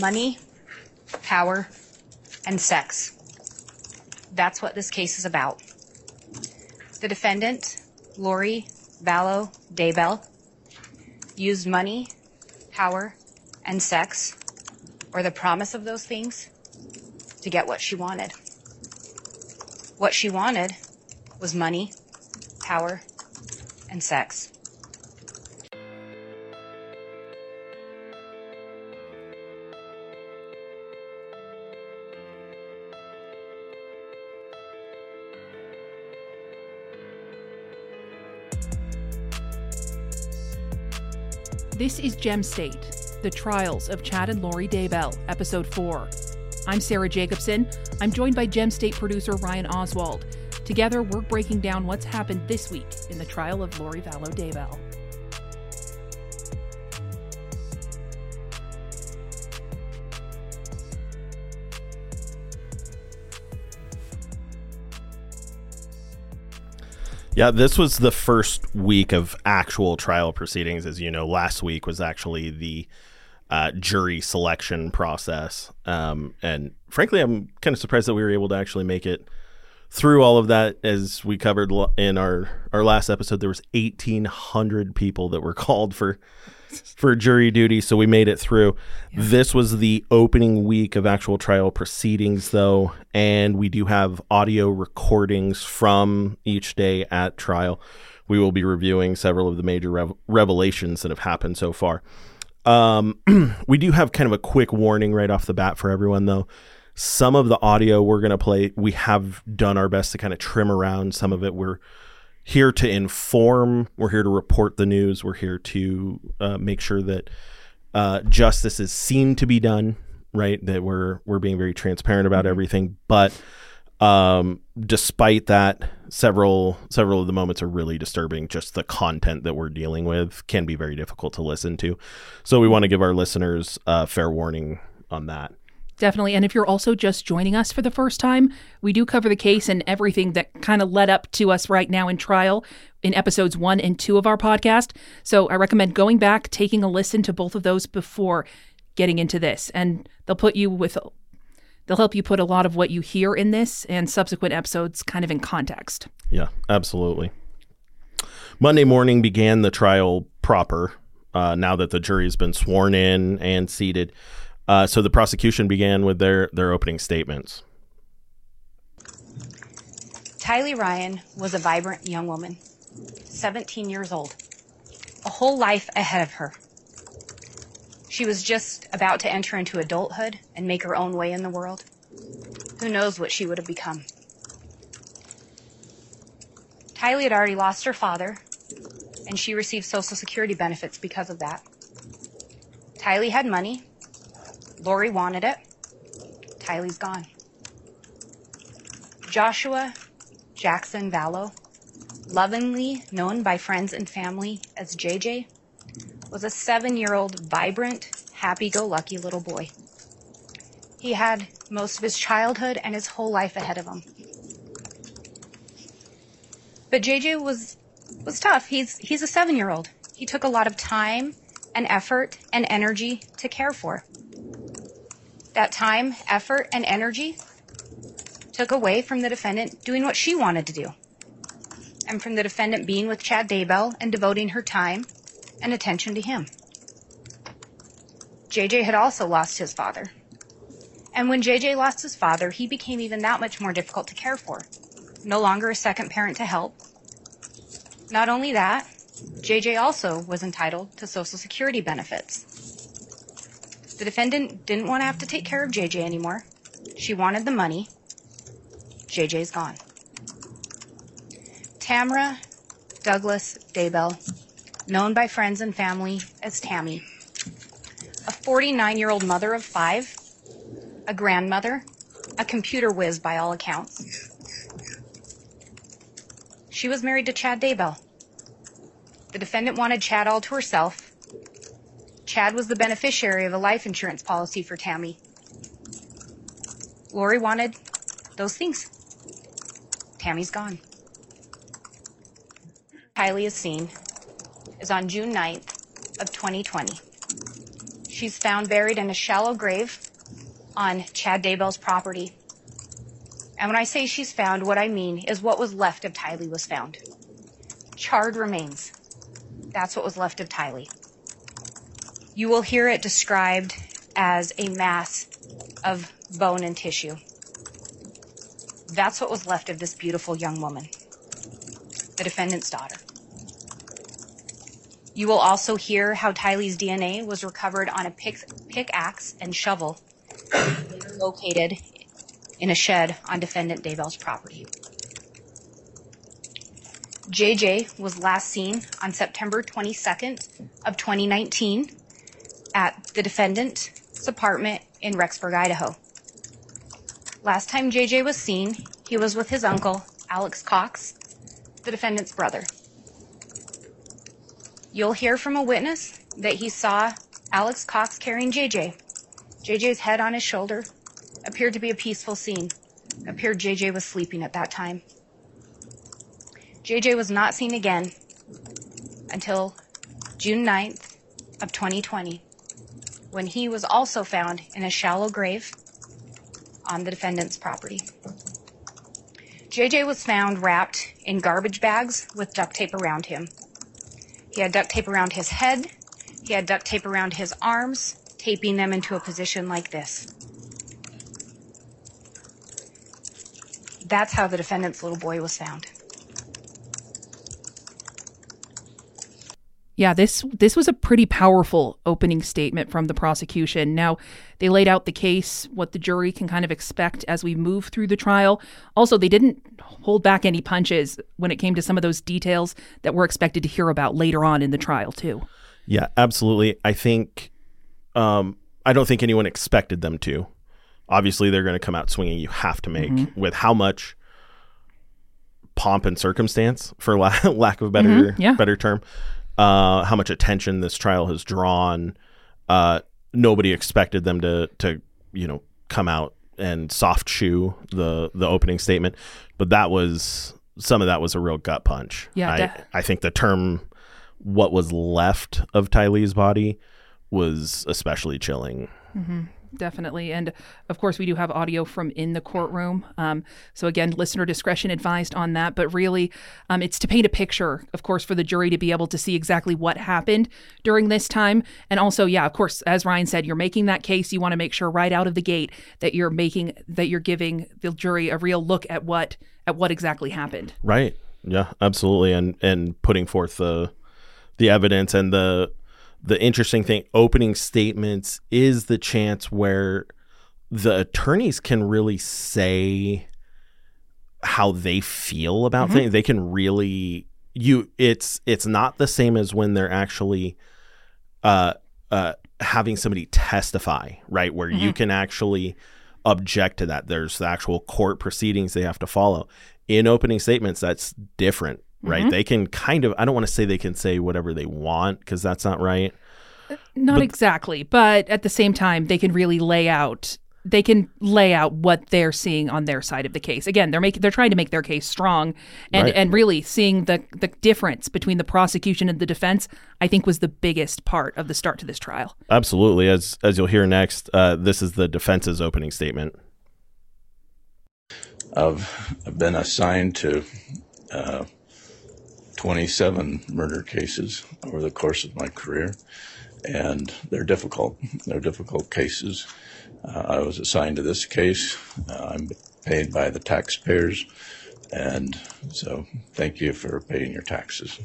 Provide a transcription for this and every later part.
Money, power, and sex. That's what this case is about. The defendant, Lori Vallow Daybell, used money, power, and sex, or the promise of those things, to get what she wanted. What she wanted was money, power, and sex. This is Gem State, The Trials of Chad and Lori Daybell, Episode 4. I'm Sarah Jacobson. I'm joined by Gem State producer Ryan Oswald. Together, we're breaking down what's happened this week in the trial of Lori Vallow Daybell. Yeah, this was the first week of actual trial proceedings. As you know, last week was actually the uh, jury selection process. Um, and frankly, I'm kind of surprised that we were able to actually make it through all of that. As we covered in our, our last episode, there was 1,800 people that were called for for jury duty, so we made it through. Yeah. This was the opening week of actual trial proceedings, though, and we do have audio recordings from each day at trial. We will be reviewing several of the major rev- revelations that have happened so far. Um, we do have kind of a quick warning right off the bat for everyone, though. Some of the audio we're going to play, we have done our best to kind of trim around. Some of it we're here to inform. We're here to report the news. We're here to uh, make sure that uh, justice is seen to be done. Right, that we're we're being very transparent about mm-hmm. everything. But um, despite that, several several of the moments are really disturbing. Just the content that we're dealing with can be very difficult to listen to. So we want to give our listeners a fair warning on that. Definitely. And if you're also just joining us for the first time, we do cover the case and everything that kind of led up to us right now in trial in episodes one and two of our podcast. So I recommend going back, taking a listen to both of those before getting into this. And they'll put you with, they'll help you put a lot of what you hear in this and subsequent episodes kind of in context. Yeah, absolutely. Monday morning began the trial proper uh, now that the jury has been sworn in and seated. Uh, so the prosecution began with their, their opening statements. Tylee Ryan was a vibrant young woman, 17 years old, a whole life ahead of her. She was just about to enter into adulthood and make her own way in the world. Who knows what she would have become? Tylee had already lost her father, and she received Social Security benefits because of that. Tylee had money, Lori wanted it. Tylee's gone. Joshua Jackson Vallow, lovingly known by friends and family as JJ, was a seven year old, vibrant, happy go lucky little boy. He had most of his childhood and his whole life ahead of him. But JJ was was tough. He's he's a seven year old. He took a lot of time and effort and energy to care for that time, effort, and energy took away from the defendant doing what she wanted to do, and from the defendant being with Chad Daybell and devoting her time and attention to him. JJ had also lost his father. And when JJ lost his father, he became even that much more difficult to care for. No longer a second parent to help. Not only that, JJ also was entitled to Social Security benefits. The defendant didn't want to have to take care of JJ anymore. She wanted the money. JJ's gone. Tamara Douglas Daybell, known by friends and family as Tammy, a 49 year old mother of five, a grandmother, a computer whiz by all accounts. She was married to Chad Daybell. The defendant wanted Chad all to herself. Chad was the beneficiary of a life insurance policy for Tammy. Lori wanted those things. Tammy's gone. Tylee is seen is on June 9th of 2020. She's found buried in a shallow grave on Chad Daybell's property. And when I say she's found, what I mean is what was left of Tylee was found. Charred remains. That's what was left of Tylee. You will hear it described as a mass of bone and tissue. That's what was left of this beautiful young woman, the defendant's daughter. You will also hear how Tylee's DNA was recovered on a pick, pickaxe and shovel located in a shed on defendant Daybell's property. JJ was last seen on September 22nd of 2019 at the defendant's apartment in Rexburg, Idaho. Last time JJ was seen, he was with his uncle, Alex Cox, the defendant's brother. You'll hear from a witness that he saw Alex Cox carrying JJ. JJ's head on his shoulder appeared to be a peaceful scene. Appeared JJ was sleeping at that time. JJ was not seen again until June 9th of 2020 when he was also found in a shallow grave on the defendant's property. JJ was found wrapped in garbage bags with duct tape around him. He had duct tape around his head. He had duct tape around his arms, taping them into a position like this. That's how the defendant's little boy was found. Yeah, this this was a pretty powerful opening statement from the prosecution. Now, they laid out the case, what the jury can kind of expect as we move through the trial. Also, they didn't hold back any punches when it came to some of those details that we're expected to hear about later on in the trial, too. Yeah, absolutely. I think um, I don't think anyone expected them to. Obviously, they're going to come out swinging. You have to make Mm-hmm. with how much pomp and circumstance, for la- lack of a better Mhm, yeah. better term, uh, how much attention this trial has drawn. Uh, nobody expected them to to you know come out and soft shoe the the opening statement, but that was some of that was a real gut punch. Yeah, I, I think the term "what was left of Tylee's body" was especially chilling. Definitely. And of course, we do have audio from in the courtroom. Um, so, again, listener discretion advised on that. But really, um, it's to paint a picture, of course, for the jury to be able to see exactly what happened during this time. And also, yeah, of course, as Ryan said, you're making that case. You want to make sure right out of the gate that you're making, that you're giving the jury a real look at what, at what exactly happened. Right. Yeah, absolutely. And and putting forth the the evidence and the the interesting thing opening statements is the chance where the attorneys can really say how they feel about things. They can really you it's it's not the same as when they're actually uh uh having somebody testify, right? Where you can actually object to that. There's the actual court proceedings they have to follow. In opening statements, that's different, right? They can kind of, I don't want to say they can say whatever they want because that's not right. Not exactly, but at the same time, they can really lay out. They can lay out what they're seeing on their side of the case. Again, they're making they're trying to make their case strong, and Right. and really seeing the the difference between the prosecution and the defense. I think was the biggest part of the start to this trial. Absolutely. As, as you'll hear next, uh, this is the defense's opening statement. I've been assigned to uh, 27 murder cases over the course of my career. and they're difficult. They're difficult cases. Uh, I was assigned to this case. Uh, I'm paid by the taxpayers, and so thank you for paying your taxes.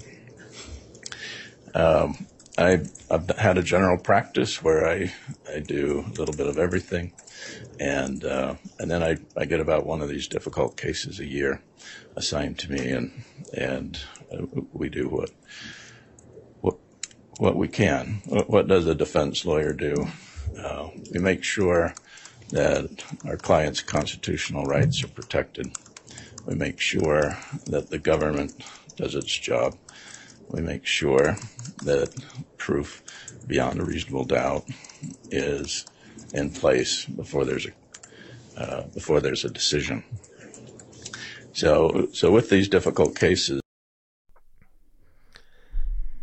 Um, I, have had a general practice where I, I do a little bit of everything, and uh, and then I, I get about one of these difficult cases a year assigned to me, and and uh, we do what what what we can. What, what does a defense lawyer do? Uh, we make sure that our clients' constitutional rights are protected. We make sure that the government does its job. We make sure that proof beyond a reasonable doubt is in place before there's a uh, before there's a decision. So, so with these difficult cases,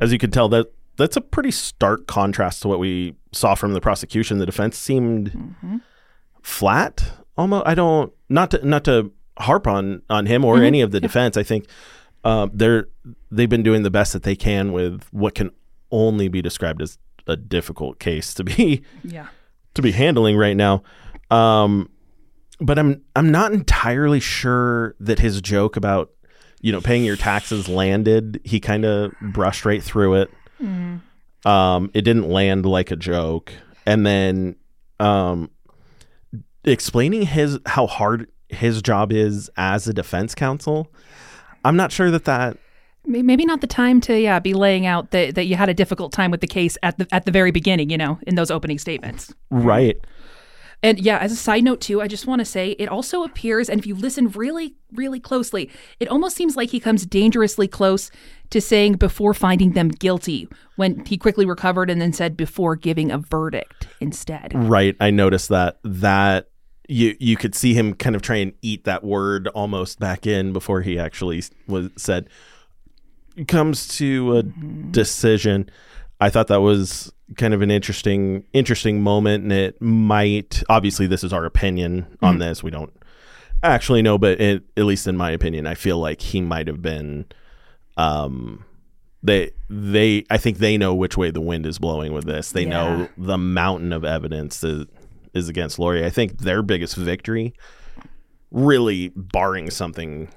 as you can tell, that that's a pretty stark contrast to what we saw from the prosecution. The defense seemed mm-hmm. flat, almost. I don't not to not to harp on on him or mm-hmm. any of the defense. I think uh, they're they've been doing the best that they can with what can only be described as a difficult case to be yeah. To be handling right now. Um, but I'm I'm not entirely sure that his joke about you know paying your taxes landed. He kind of brushed right through it. Mm. Um, it didn't land like a joke, and then um, explaining his how hard his job is as a defense counsel. I'm not sure that that maybe not the time to yeah be laying out that that you had a difficult time with the case at the at the very beginning. You know, in those opening statements. Right. And yeah, as a side note too, I just want to say it also appears, and if you listen really, really closely, it almost seems like he comes dangerously close to saying before finding them guilty when he quickly recovered and then said before giving a verdict instead. Right. I noticed that that you you could see him kind of try and eat that word almost back in before he actually was said comes to a mm-hmm. decision. I thought that was kind of an interesting interesting moment and it might obviously this is our opinion on mm-hmm. this we don't actually know but it, at least in my opinion i feel like he might have been um they they i think they know which way the wind is blowing with this they yeah. know the mountain of evidence is, is against Lori. i think their biggest victory really barring something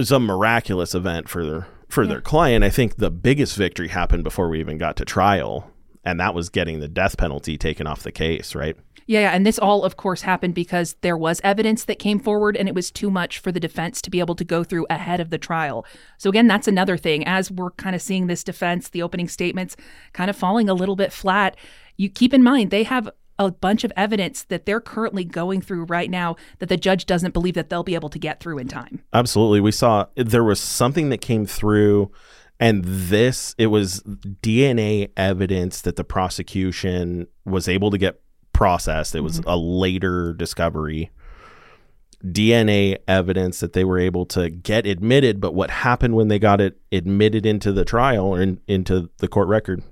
some miraculous event for their for yeah. their client, I think the biggest victory happened before we even got to trial, and that was getting the death penalty taken off the case, right? Yeah, and this all, of course, happened because there was evidence that came forward, and it was too much for the defense to be able to go through ahead of the trial. So, again, that's another thing. As we're kind of seeing this defense, the opening statements kind of falling a little bit flat, you keep in mind they have a bunch of evidence that they're currently going through right now that the judge doesn't believe that they'll be able to get through in time. Absolutely. We saw there was something that came through and this it was DNA evidence that the prosecution was able to get processed. It was mm-hmm. a later discovery. DNA evidence that they were able to get admitted, but what happened when they got it admitted into the trial or in, into the court record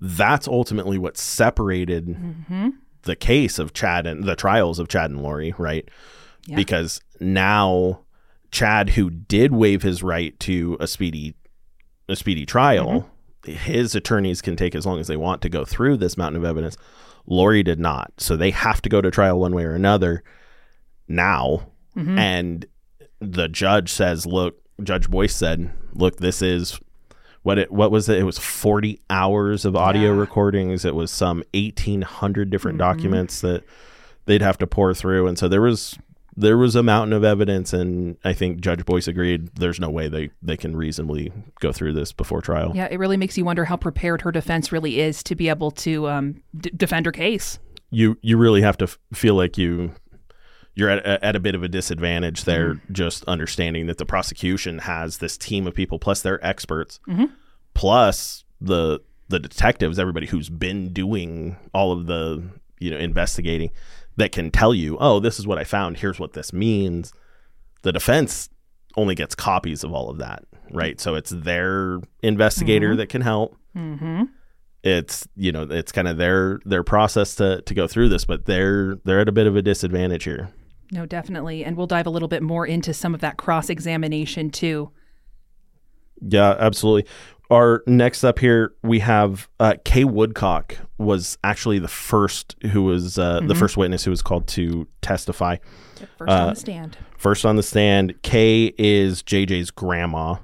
that's ultimately what separated mm-hmm. the case of Chad and the trials of Chad and Lori, right? Yeah. Because now Chad, who did waive his right to a speedy a speedy trial, mm-hmm. his attorneys can take as long as they want to go through this mountain of evidence. Lori did not, so they have to go to trial one way or another now. Mm-hmm. And the judge says, "Look," Judge Boyce said, "Look, this is what it what was it? It was 40 hours of audio yeah. recordings. It was some 1800 different mm-hmm. documents that they'd have to pour through and so there was there was a mountain of evidence and I think Judge Boyce agreed there's no way they they can reasonably go through this before trial. Yeah, it really makes you wonder how prepared her defense really is to be able to um, d- defend her case. You you really have to f- feel like you you're at, at a bit of a disadvantage there, mm-hmm. just understanding that the prosecution has this team of people plus their experts, mm-hmm. plus the the detectives, everybody who's been doing all of the you know investigating, that can tell you, oh, this is what I found. Here's what this means. The defense only gets copies of all of that, right? So it's their investigator mm-hmm. that can help. Mm-hmm. It's you know it's kind of their their process to to go through this, but they're they're at a bit of a disadvantage here. No, definitely. And we'll dive a little bit more into some of that cross examination too. Yeah, absolutely. our next up here we have uh, Kay Woodcock was actually the first who was uh, the first witness who was called to testify. First Uh, on the stand. First on the stand, Kay is JJ's grandma,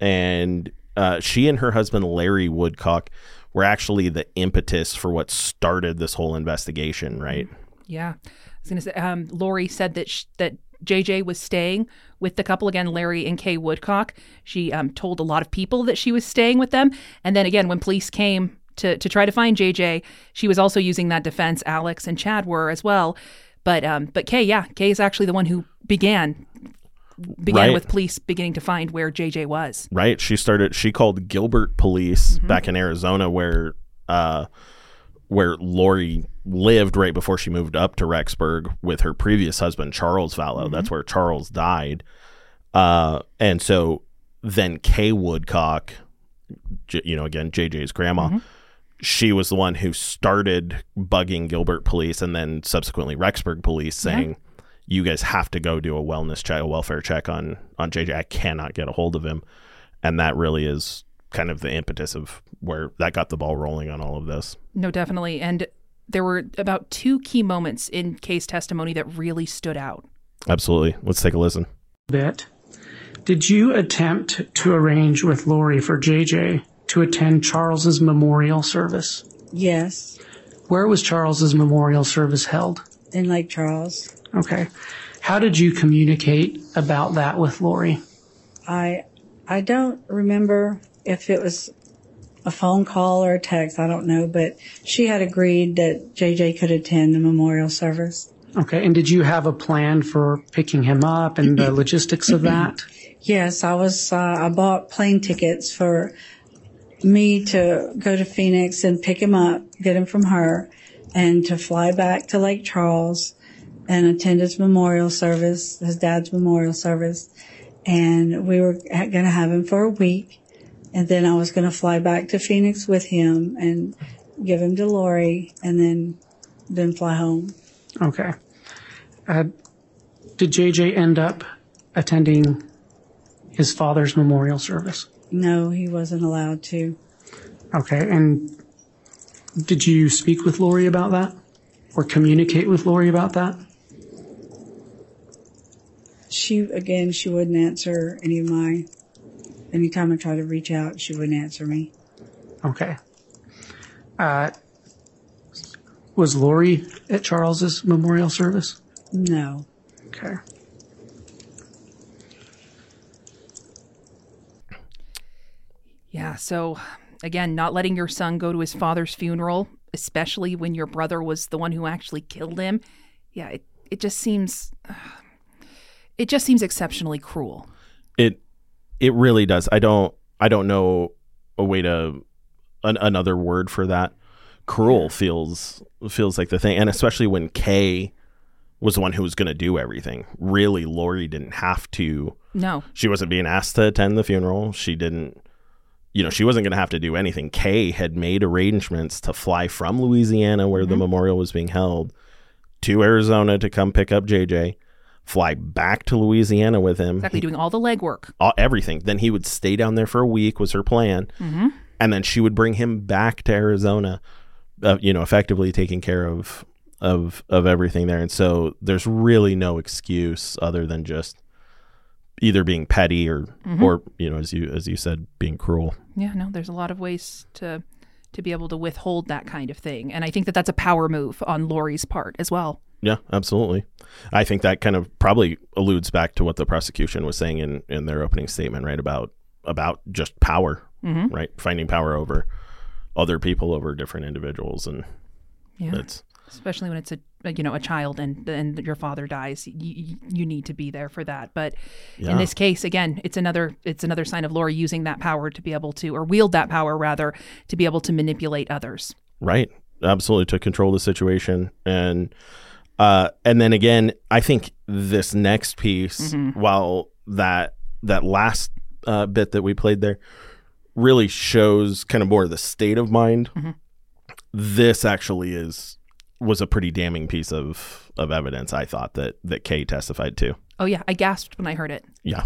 and uh, she and her husband Larry Woodcock were actually the impetus for what started this whole investigation. Right? Yeah, Was gonna say. Um, Lori said that sh- that JJ was staying with the couple again, Larry and Kay Woodcock. She um, told a lot of people that she was staying with them, and then again, when police came to to try to find JJ, she was also using that defense. Alex and Chad were as well, but um, but Kay, yeah, Kay is actually the one who began began Right. with police beginning to find where JJ was. right? She started. She called Gilbert Police back in Arizona, where uh, where Lori lived right before she moved up to Rexburg with her previous husband Charles Vallow. That's where Charles died. Uh, and so then Kay Woodcock, J- you know, again JJ's grandma. She was the one who started bugging Gilbert Police and then subsequently Rexburg Police, saying, "You guys have to go do a wellness check, a welfare check on on JJ. I cannot get a hold of him." and that really is kind of the impetus of where that got the ball rolling on all of this. No, definitely, and there were about two key moments in Kay's testimony that really stood out. Absolutely. Let's take a listen. bit. Did you attempt to arrange with Lori for JJ to attend Charles's memorial service? Yes, Where was Charles's memorial service held? in Lake Charles. Okay. How did you communicate about that with Lori? I I don't remember if it was a phone call or a text. I don't know, but she had agreed that JJ could attend the memorial service. Okay. And did you have a plan for picking him up and the logistics of that? Yes, I was. Uh, I bought plane tickets for me to go to Phoenix and pick him up, get him from her, and to fly back to Lake Charles and attend his memorial service, his dad's memorial service. And we were going to have him for a week. And then I was going to fly back to Phoenix with him and give him to Lori and then, then fly home. Okay. Uh, did JJ end up attending his father's memorial service? No, he wasn't allowed to. Okay. And did you speak with Lori about that or communicate with Lori about that? She again, she wouldn't answer any of my. Anytime I tried to reach out, she wouldn't answer me. Okay. Uh, was Lori at Charles's memorial service? No, Okay. Yeah. So, again, not letting your son go to his father's funeral, especially when your brother was the one who actually killed him. Yeah, it, it just seems. It just seems exceptionally cruel. It really does. I don't I don't know a way to an, another word for that. Cruel feels feels like the thing, and especially when Kay was the one who was going to do everything. Really, Lori didn't have to. No. She wasn't being asked to attend the funeral. She didn't. You know, she wasn't going to have to do anything. Kay had made arrangements to fly from Louisiana, where the mm-hmm. memorial was being held, to Arizona to come pick up JJ, fly back to Louisiana with him, Exactly, doing all the legwork. all, everything. Then he would stay down there for a week was her plan, and then she would bring him back to Arizona. Uh, you know, effectively taking care of of of everything there. And so there's really no excuse other than just either being petty or or you know as you as you said being cruel. Yeah, no, there's a lot of ways to to be able to withhold that kind of thing, and I think that that's a power move on Lori's part as well. Yeah, absolutely. I think that kind of probably alludes back to what the prosecution was saying in in their opening statement, right about about just power, mm-hmm. right? Finding power over other people over different individuals and Yeah, that's especially when it's a you know a child and and your father dies, you, you need to be there for that. But in this case, again, it's another it's another sign of Lori using that power to be able to or wield that power rather to be able to manipulate others. Right. Absolutely to control the situation and uh and then again, I think this next piece while that that last uh bit that we played there really shows kind of more of the state of mind. This actually is was a pretty damning piece of of evidence I thought that that Kay testified to. Oh yeah, I gasped when I heard it. Yeah.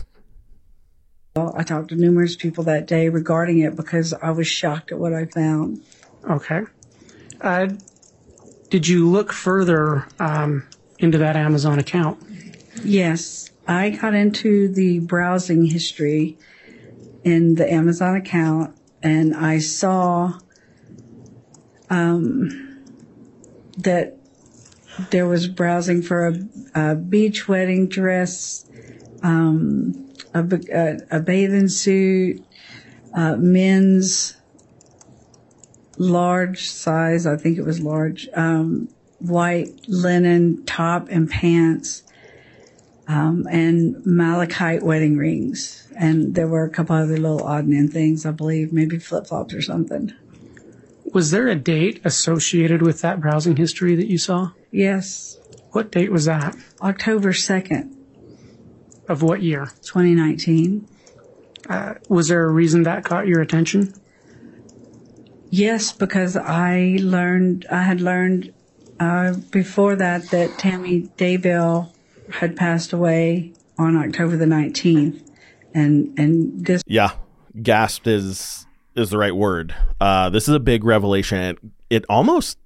Well, I talked to numerous people that day regarding it because I was shocked at what I found. Okay. Uh, did you look further um, into that Amazon account? Yes, I got into the browsing history in the Amazon account and I saw um, that there was browsing for a, a beach wedding dress, um, a, a, a, bathing suit, uh, men's large size, I think it was large, um, white linen top and pants, um, and malachite wedding rings. And there were a couple other little odd and end things, I believe, maybe flip flops or something. Was there a date associated with that browsing history that you saw? Yes. What date was that? October 2nd. Of what year? 2019. Uh, was there a reason that caught your attention? Yes, because I learned, I had learned uh, before that that Tammy Daybell had passed away on October the 19th. And, and this. Yeah. Gasped is, is the right word. Uh, this is a big revelation. It, it almost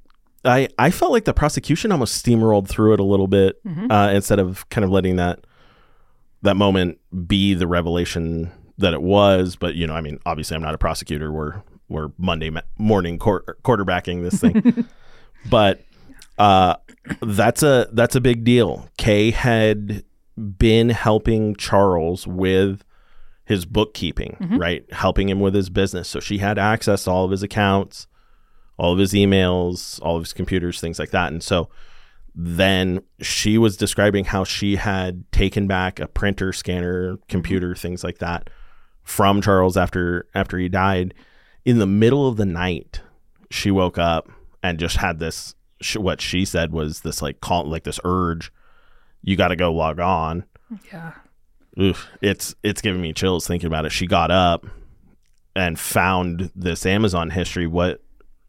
I, I felt like the prosecution almost steamrolled through it a little bit mm-hmm. uh, instead of kind of letting that that moment be the revelation that it was. But you know, I mean, obviously, I'm not a prosecutor. We're we're Monday morning quarterbacking this thing, but uh, that's a that's a big deal. Kay had been helping Charles with his bookkeeping, mm-hmm. right? Helping him with his business, so she had access to all of his accounts all of his emails, all of his computers, things like that. And so then she was describing how she had taken back a printer, scanner, computer, mm-hmm. things like that from Charles after after he died. In the middle of the night, she woke up and just had this what she said was this like call like this urge you got to go log on. Yeah. Oof, it's it's giving me chills thinking about it. She got up and found this Amazon history. What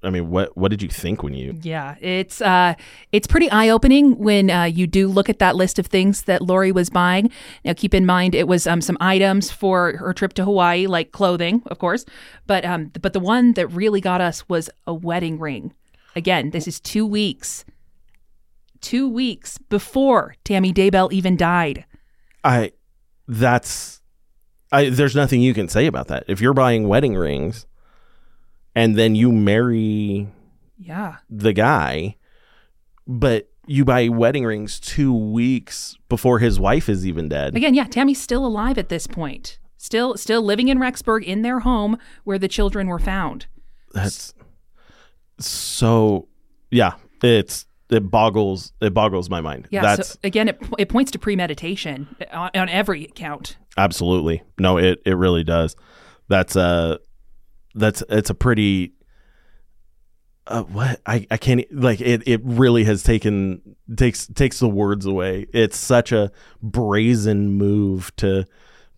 I mean, what what did you think when you? Yeah, it's uh, it's pretty eye opening when uh, you do look at that list of things that Lori was buying. Now, keep in mind it was um, some items for her trip to Hawaii, like clothing, of course, but um, but the one that really got us was a wedding ring. Again, this is two weeks, two weeks before Tammy Daybell even died. I, that's, I. There's nothing you can say about that. If you're buying wedding rings and then you marry yeah. the guy but you buy wedding rings two weeks before his wife is even dead. Again yeah tammy's still alive at this point. Still still living in rexburg in their home where the children were found. That's so yeah it's it boggles it boggles my mind. Yeah that's so again it, it points to premeditation on, on every count absolutely. No it it really does. That's uh that's it's a pretty uh, what? I, I can't like it it really has taken takes takes the words away. It's such a brazen move to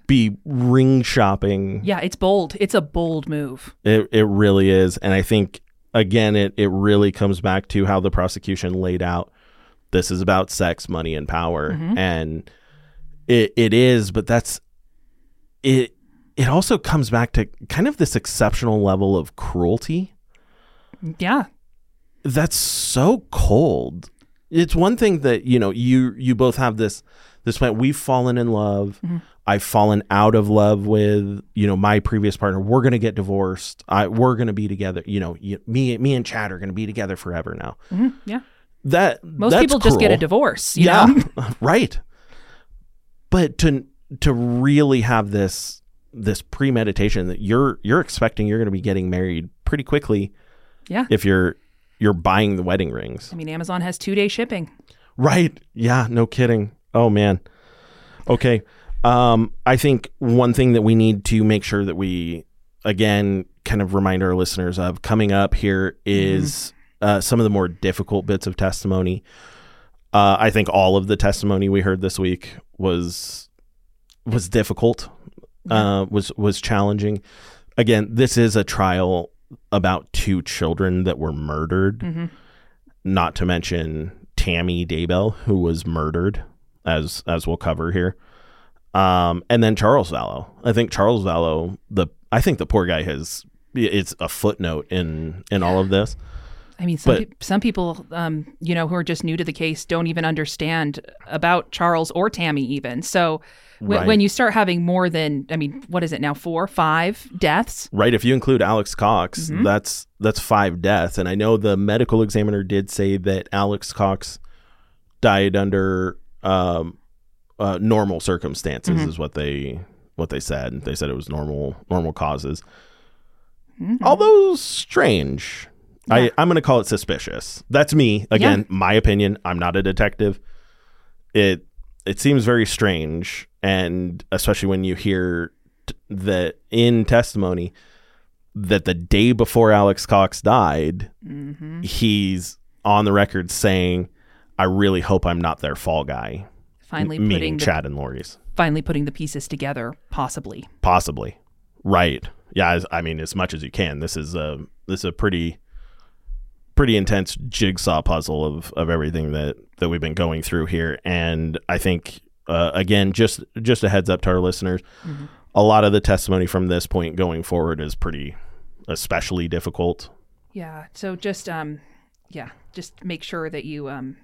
be ring shopping. Yeah it's bold. It's a bold move. It, it really is. And i think again it it really comes back to how the prosecution laid out. This is about sex money and power. Mm-hmm. and it it is but that's it it also comes back to kind of this exceptional level of cruelty. Yeah. That's so cold. It's one thing that, you know, you you both have this this point we've fallen in love. Mm-hmm. I've fallen out of love with, you know, my previous partner. We're going to get divorced. I we're going to be together, you know, you, me me and Chad are going to be together forever now. Mm-hmm. Yeah. That Most people cruel. just get a divorce, yeah. Know? right. But to to really have this this premeditation that you're you're expecting you're going to be getting married pretty quickly. Yeah. If you're you're buying the wedding rings. I mean, Amazon has two day shipping. Right. Yeah. No kidding. Oh man. Okay. Um, I think one thing that we need to make sure that we again kind of remind our listeners of coming up here is mm-hmm. uh, some of the more difficult bits of testimony. Uh, I think all of the testimony we heard this week was was difficult uh, was was challenging. Again, this is a trial about two children that were murdered. Mm-hmm. Not to mention Tammy Daybell, who was murdered, as as we'll cover here. Um, and then Charles Vallow. I think Charles Vallow, the I think the poor guy has it's a footnote in in all of this. I mean, some, But- pe- some people, um, you know, who are just new to the case don't even understand about Charles or Tammy, even. So when, Right. when you start having more than, I mean, what is it now, four, five deaths? Right. If you include Alex Cox, Mhm. that's that's five deaths. And I know the medical examiner did say that Alex Cox died under um, uh, normal circumstances, Mhm. is what they what they said. They said it was normal normal causes. Mhm. Although strange. I, I'm going to call it suspicious. That's me. Again, my opinion. I'm not a detective. It it seems very strange, and especially when you hear t- that in testimony that the day before Alex Cox died, Mhm. he's on the record saying, "I really hope I'm not their fall guy." Finally M- putting the- Chad and Lori's. Finally putting the pieces together, possibly. Possibly. Right. Yeah, as, I mean as much as you can. This is a this is a pretty pretty intense jigsaw puzzle of of everything that that we've been going through here and I think uh, again just just a heads up to our listeners Mhm. a lot of the testimony from this point going forward is pretty especially difficult. Yeah. So just, um, yeah, just make sure that you, um,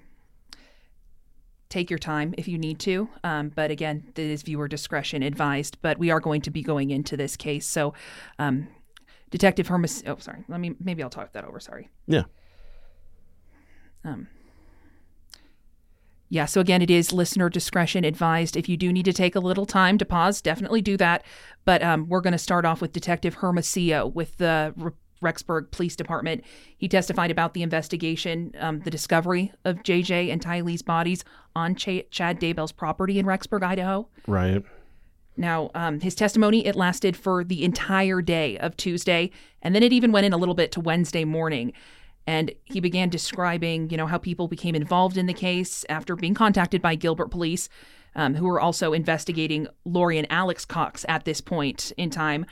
take your time if you need to. Um, but again, that is viewer discretion advised. But we are going to be going into this case. So, um, Detective Hermes. Oh, sorry. Let me. Maybe I'll talk that over. Sorry. Yeah. Um. Yeah, so again, it is listener discretion advised. If you do need to take a little time to pause, definitely do that. But um, we're going to start off with Detective Hermosillo with the R- Rexburg Police Department. He testified about the investigation, um, the discovery of JJ and Tylee's bodies on Ch- Chad Daybell's property in Rexburg, Idaho. Right. Now, um, his testimony it lasted for the entire day of Tuesday, and then it even went in a little bit to Wednesday morning. And he began describing, you know, how people became involved in the case after being contacted by Gilbert police, um, who were also investigating Lori and Alex Cox at this point in time.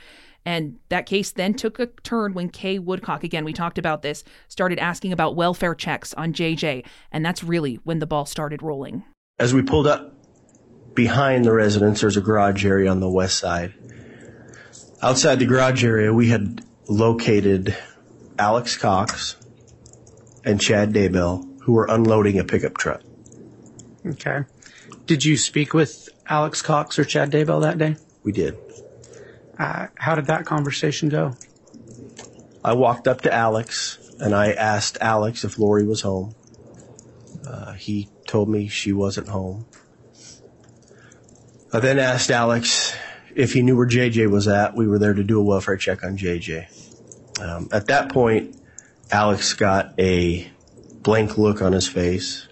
And that case then took a turn when Kay Woodcock, again, we talked about this, started asking about welfare checks on JJ. And that's really when the ball started rolling. As we pulled up behind the residence, there's a garage area on the west side. Outside the garage area, we had located Alex Cox and Chad Daybell, who were unloading a pickup truck. Okay. Did you speak with Alex Cox or Chad Daybell that day? We did. Uh, how did that conversation go? I walked up to Alex and I asked Alex if Lori was home. Uh, he told me she wasn't home. I then asked Alex if he knew where JJ was at. We were there to do a welfare check on JJ. Um, at that point, Alex got a blank look on his face,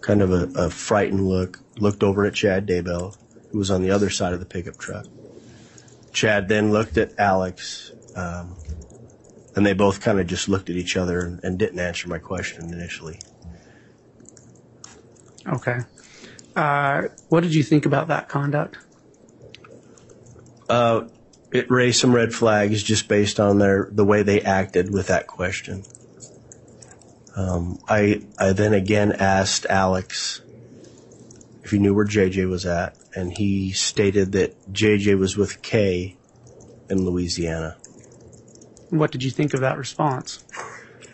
kind of a, a frightened look, looked over at Chad Daybell, who was on the other side of the pickup truck. Chad then looked at Alex, um, and they both kind of just looked at each other and, and didn't answer my question initially. Okay. Uh, what did you think about that conduct? Uh, it raised some red flags just based on their the way they acted with that question. Um, I I then again asked Alex if he knew where JJ was at, and he stated that JJ was with Kay in Louisiana. What did you think of that response?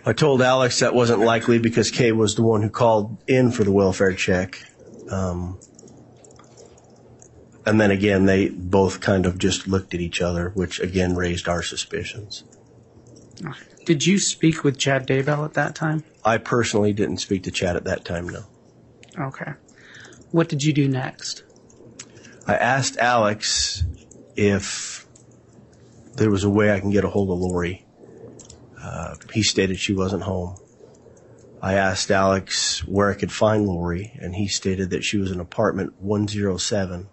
I told Alex that wasn't likely because Kay was the one who called in for the welfare check. Um, and then again, they both kind of just looked at each other, which again raised our suspicions. Did you speak with Chad Daybell at that time? I personally didn't speak to Chad at that time, no. Okay. What did you do next? I asked Alex if there was a way I can get a hold of Lori. Uh, he stated she wasn't home. I asked Alex where I could find Lori, and he stated that she was in apartment 107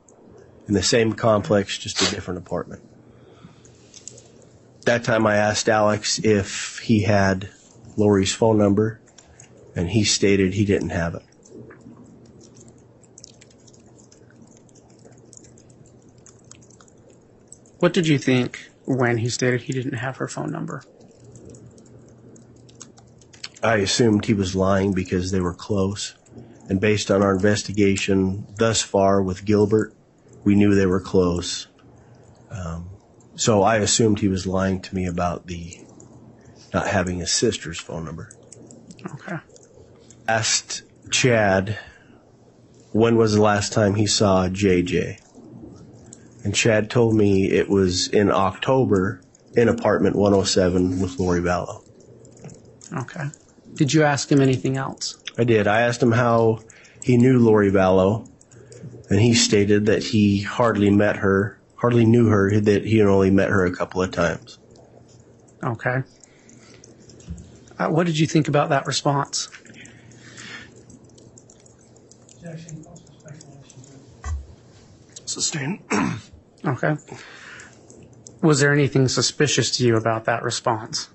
in the same complex, just a different apartment. That time I asked Alex if he had Lori's phone number, and he stated he didn't have it. What did you think when he stated he didn't have her phone number? I assumed he was lying because they were close. And based on our investigation thus far with Gilbert, We knew they were close. Um, so I assumed he was lying to me about the not having his sister's phone number. Okay. Asked Chad when was the last time he saw JJ. And Chad told me it was in October in apartment 107 with Lori Vallow. Okay. Did you ask him anything else? I did. I asked him how he knew Lori Vallow, and he stated that he hardly met her, hardly knew her, that he had only met her a couple of times. Okay. Uh, what did you think about that response? Sustain. Okay. Was there anything suspicious to you about that response?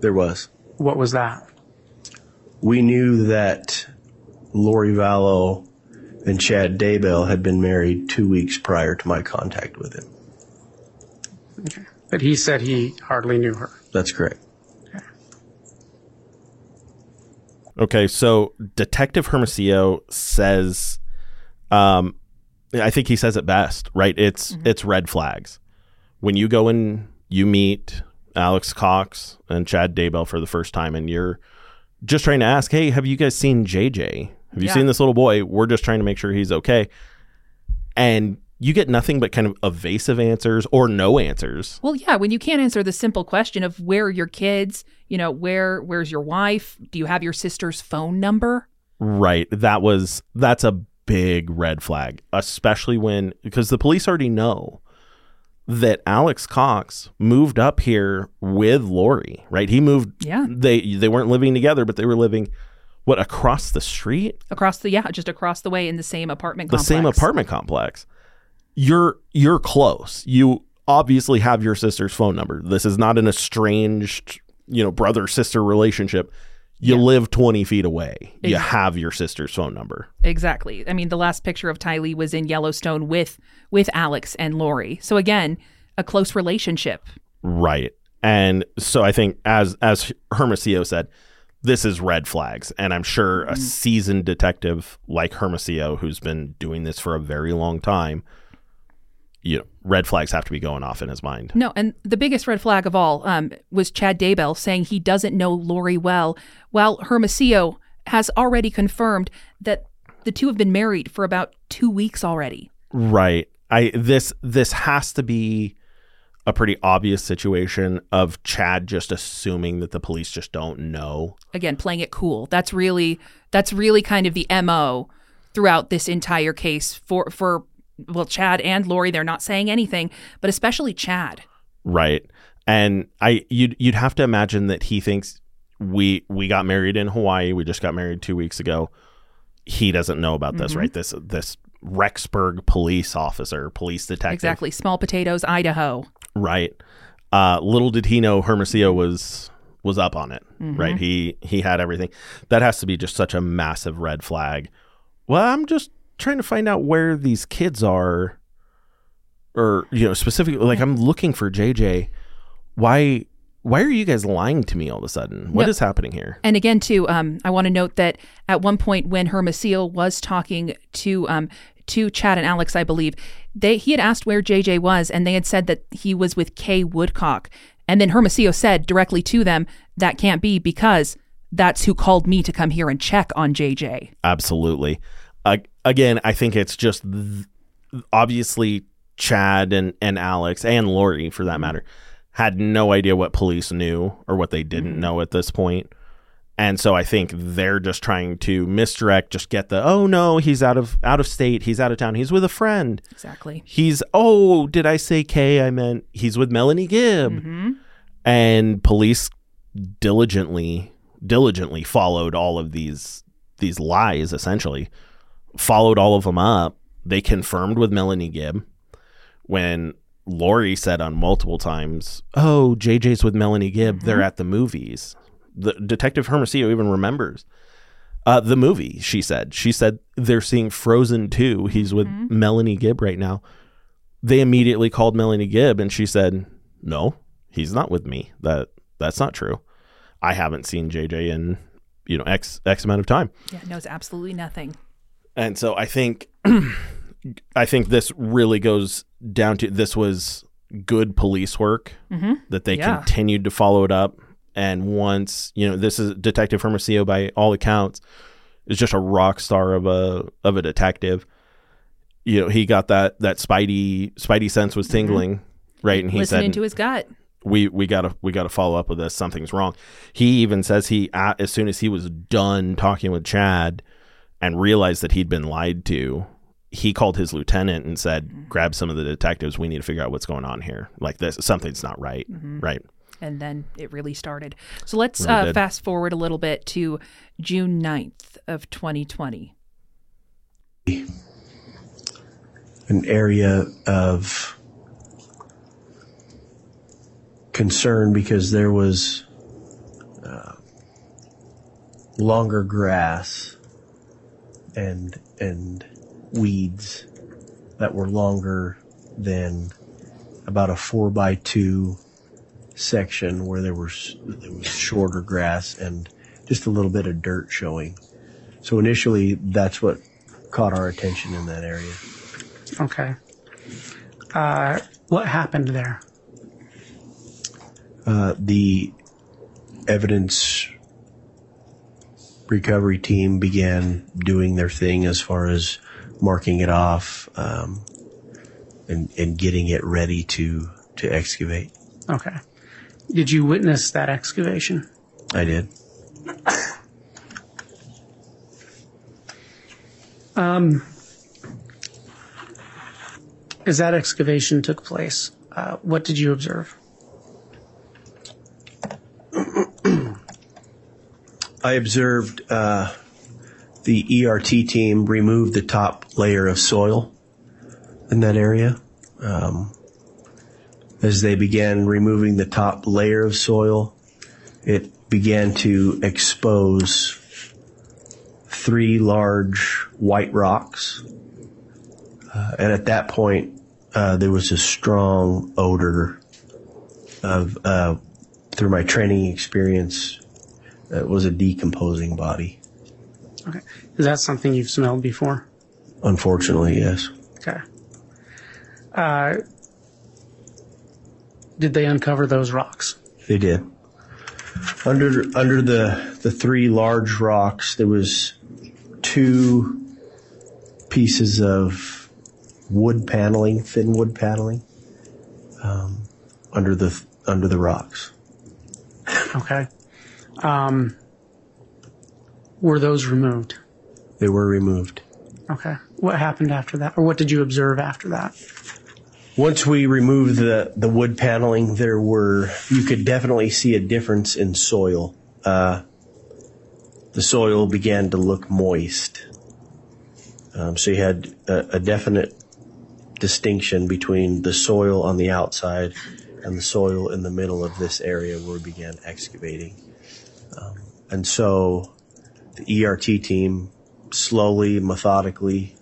There was. What was that? We knew that Lori Vallow and Chad Daybell had been married two weeks prior to my contact with him. Okay. But he said he hardly knew her. That's correct. Okay, so Detective Hermosillo says, um, I think he says it best, right? It's it's red flags. When you go and you meet Alex Cox and Chad Daybell for the first time, and you're just trying to ask, "Hey, have you guys seen JJ? Have you Yeah. seen this little boy? We're just trying to make sure he's okay." And you get nothing but kind of evasive answers or no answers. Well, yeah, when you can't answer the simple question of where are your kids, you know, where where's your wife? Do you have your sister's phone number? Right. That was that's a big red flag, especially when because the police already know that Alex Cox moved up here with Lori, right? He moved Yeah. They they weren't living together, but they were living what across the street? Across the yeah, just across the way in the same apartment The complex. same apartment complex. You're you're close. You obviously have your sister's phone number. This is not an estranged, you know, brother sister relationship. You live 20 feet away. You have your sister's phone number. Exactly. I mean, the last picture of Tylee was in Yellowstone with with Alex and Lori. So again, a close relationship. Right. And so I think as as Hermosillo said, this is red flags. And I'm sure a seasoned detective like Hermosillo, who's been doing this for a very long time, you know, red flags have to be going off in his mind. No, and the biggest red flag of all um, was Chad Daybell saying he doesn't know Lori well, while Hermosillo has already confirmed that the two have been married for about two weeks already. Right. I this this has to be a pretty obvious situation of Chad just assuming that the police just don't know. Again, playing it cool. That's really that's really kind of the mo throughout this entire case for for well Chad and Lori. They're not saying anything, but especially Chad. Right. And I you'd you'd have to imagine that he thinks we we got married in Hawaii. We just got married 2 weeks ago. He doesn't know about this, Mhm. right? This this Rexburg police officer, police detective. Exactly. Small potatoes, Idaho. Right. Uh, little did he know Hermosillo was was up on it. Mhm. Right. He he had everything. That has to be just such a massive red flag. Well, I'm just trying to find out where these kids are, or you know, specifically, like I'm looking for JJ. Why why are you guys lying to me all of a sudden? What No. is happening here? And again, too, um, I want to note that at one point when Hermosillo was talking to um, to Chad and Alex, I believe they he had asked where JJ was, and they had said that he was with Kay Woodcock. And then Hermosillo said directly to them, "That can't be because that's who called me to come here and check on JJ." Absolutely. Uh, again, I think it's just th- obviously Chad and, and Alex and Lori, for that matter, had no idea what police knew or what they didn't know at this point. And so I think they're just trying to misdirect, just get the oh no, he's out of out of state, he's out of town, he's with a friend. Exactly. He's oh, did I say Kay? I meant he's with Melanie Gibb. Mm-hmm. And police diligently diligently followed all of these these lies essentially followed all of them up they confirmed with melanie gibb when lori said on multiple times oh jj's with melanie gibb they're at the movies the detective hermosillo even remembers uh, the movie she said she said they're seeing frozen 2 he's with melanie gibb right now they immediately called melanie gibb and she said no he's not with me that that's not true i haven't seen jj in you know x x amount of time Yeah, knows absolutely nothing. and so I think I think this really goes down to this was good police work Mhm. that they Yeah. continued to follow it up. And once you know, this is Detective Hermosillo by all accounts is just a rock star of a of a detective. You know, he got that that Spidey Spidey sense was tingling, right? And he Listening said, to his gut. we we gotta we gotta follow up with this. Something's wrong. He even says he as soon as he was done talking with Chad and realized that he'd been lied to, he called his lieutenant and said, "Grab some of the detectives. We need to figure out what's going on here. Like this, something's not right. Mhm. Right? And then it really started. So let's Really uh, fast forward a little bit to June 9th of 2020. an area of concern because there was uh, longer grass and and weeds that were longer than about a four by two section where there was there was shorter grass and just a little bit of dirt showing. So initially, that's what caught our attention in that area. Okay. Uh, what happened there? Uh, the evidence recovery team began doing their thing as far as marking it off um, and, and getting it ready to, to excavate. Okay. Did you witness that excavation? I did. Um, as that excavation took place, uh, what did you observe? I observed uh, the ERT team remove the top layer of soil in that area. Um, as they began removing the top layer of soil, it began to expose three large white rocks. Uh, and at that point, uh, there was a strong odor of, uh, through my training experience, it was a decomposing body. Okay. Is that something you've smelled before? Unfortunately, yes. Okay. Did they uncover those rocks? They did. Under under the the three large rocks, there was two pieces of wood paneling, thin wood paneling, um, under the under the rocks. Okay. Um, were those removed? They were removed. Okay. What happened after that, or what did you observe after that? Once we removed the, the wood paneling, there were, you could definitely see a difference in soil. Uh, the soil began to look moist. Um, so you had a, a definite distinction between the soil on the outside and the soil in the middle of this area where we began excavating. Um, and so the ERT team slowly, methodically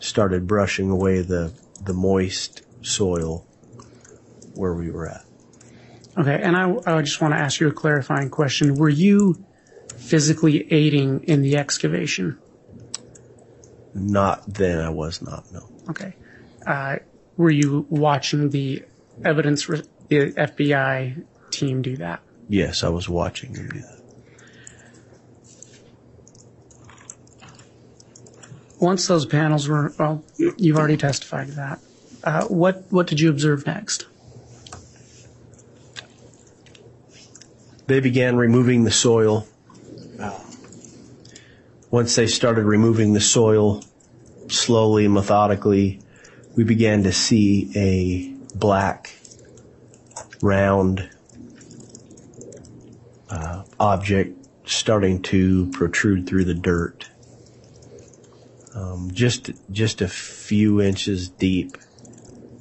started brushing away the, the moist soil where we were at. Okay, and I, I just want to ask you a clarifying question. Were you physically aiding in the excavation? Not then, I was not, no. Okay. Uh, were you watching the evidence, re- the FBI team do that? Yes, I was watching them do that. Once those panels were, well, you've already testified to that. Uh, what what did you observe next? They began removing the soil. Once they started removing the soil, slowly, methodically, we began to see a black, round uh, object starting to protrude through the dirt. Um, just just a few inches deep.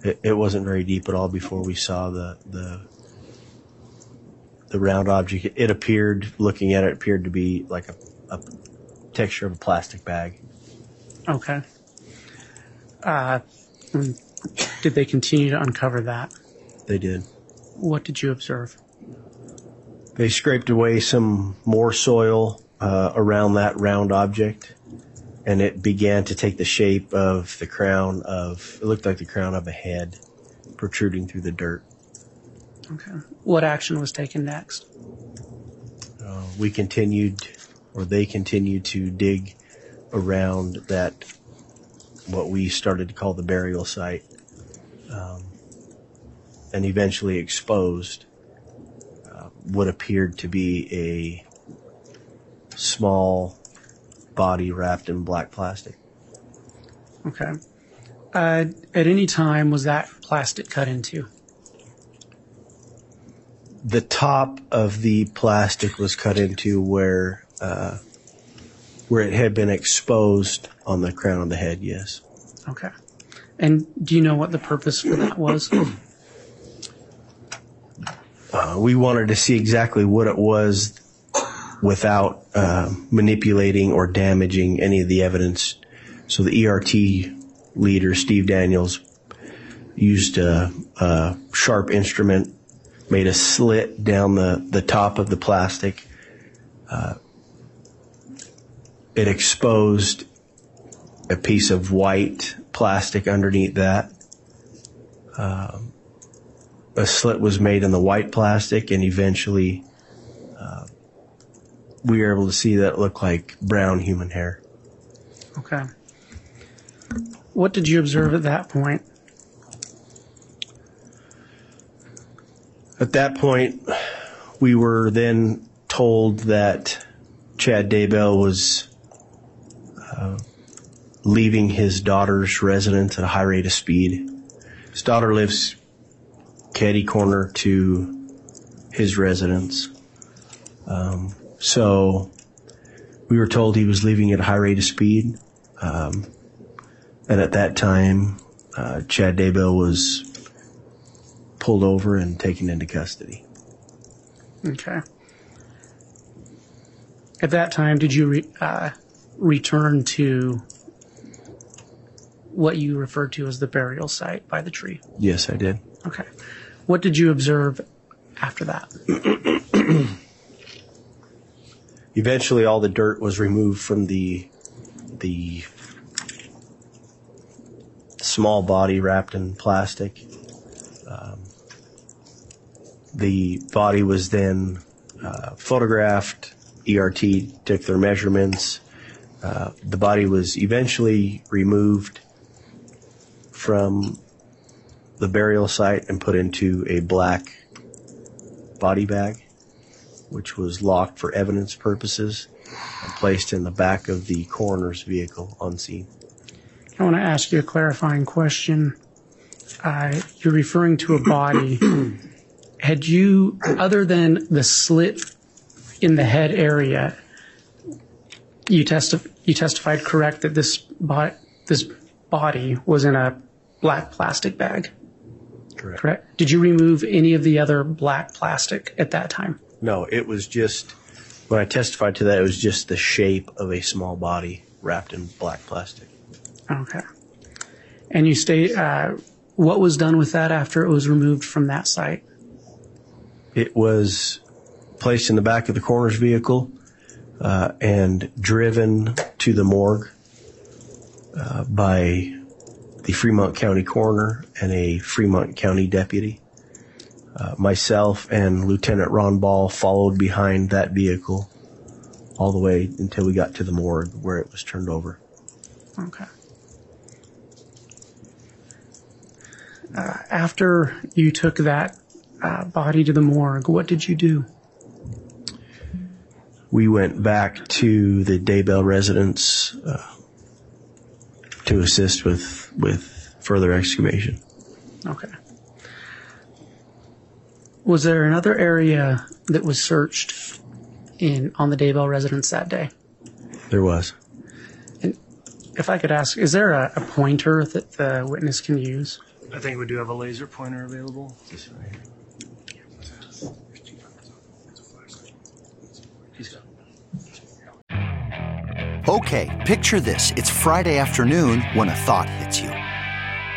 It, it wasn't very deep at all before we saw the the the round object. It appeared, looking at it, appeared to be like a, a texture of a plastic bag. Okay. Uh, did they continue to uncover that? They did. What did you observe? They scraped away some more soil uh, around that round object, and it began to take the shape of the crown of, it looked like the crown of a head protruding through the dirt. Okay. What action was taken next? Uh, we continued, or they continued to dig around that, what we started to call the burial site, um, and eventually exposed uh, what appeared to be a small body wrapped in black plastic. Okay. Uh, at any time was that plastic cut into? The top of the plastic was cut into where uh, where it had been exposed on the crown of the head. Yes. Okay. And do you know what the purpose for that was? Uh, we wanted to see exactly what it was without uh, manipulating or damaging any of the evidence. So the ERT leader, Steve Daniels, used a, a sharp instrument, made a slit down the, the top of the plastic. Uh, it exposed a piece of white plastic underneath that. Um, a slit was made in the white plastic, and eventually uh, we were able to see that it looked like brown human hair. Okay. What did you observe at that point? At that point, we were then told that Chad Daybell was uh, leaving his daughter's residence at a high rate of speed. His daughter lives caddy corner to his residence. Um, so we were told he was leaving at a high rate of speed. Um, and at that time, uh, Chad Daybell was pulled over and taken into custody. Okay. At that time, did you re- uh, return to what you referred to as the burial site by the tree? Yes, I did. Okay. What did you observe after that? Eventually, all the dirt was removed from the the small body wrapped in plastic. Um, the body was then uh, photographed. ERT took their measurements. Uh, the body was eventually removed from the burial site and put into a black body bag, which was locked for evidence purposes and placed in the back of the coroner's vehicle on scene. I want to ask you a clarifying question. Uh, you're referring to a body. Had you, other than the slit in the head area, you, testi- you testified correct that this, bo- this body was in a black plastic bag? Correct. Correct. Did you remove any of the other black plastic at that time? No, it was just, when I testified to that, it was just the shape of a small body wrapped in black plastic. Okay. And you state uh, what was done with that after it was removed from that site? It was placed in the back of the coroner's vehicle uh, and driven to the morgue uh, by the Fremont County coroner and a Fremont County deputy. Uh, myself and Lieutenant Ron Ball followed behind that vehicle all the way until we got to the morgue where it was turned over. Okay. Uh, after you took that uh, body to the morgue, what did you do? We went back to the Daybell residence uh, to assist with with further excavation. Okay. Was there another area that was searched in on the Daybell residence that day? There was. And if I could ask, is there a, a pointer that the witness can use? I think we do have a laser pointer available. Okay, picture this. It's Friday afternoon when a thought hits you.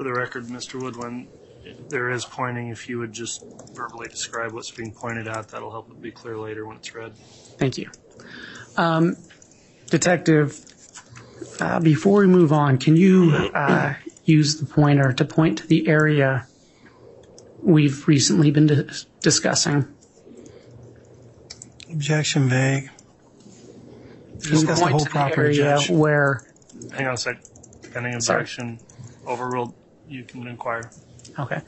For the record, Mr. Woodland, there is pointing. If you would just verbally describe what's being pointed at, that'll help it be clear later when it's read. Thank you. Um, Detective, uh, before we move on, can you uh, use the pointer to point to the area we've recently been dis- discussing? Objection vague. Can Discuss the point whole to the property, area Judge. where? Hang on a sec. Pending Sorry. objection overruled, you can inquire. Okay.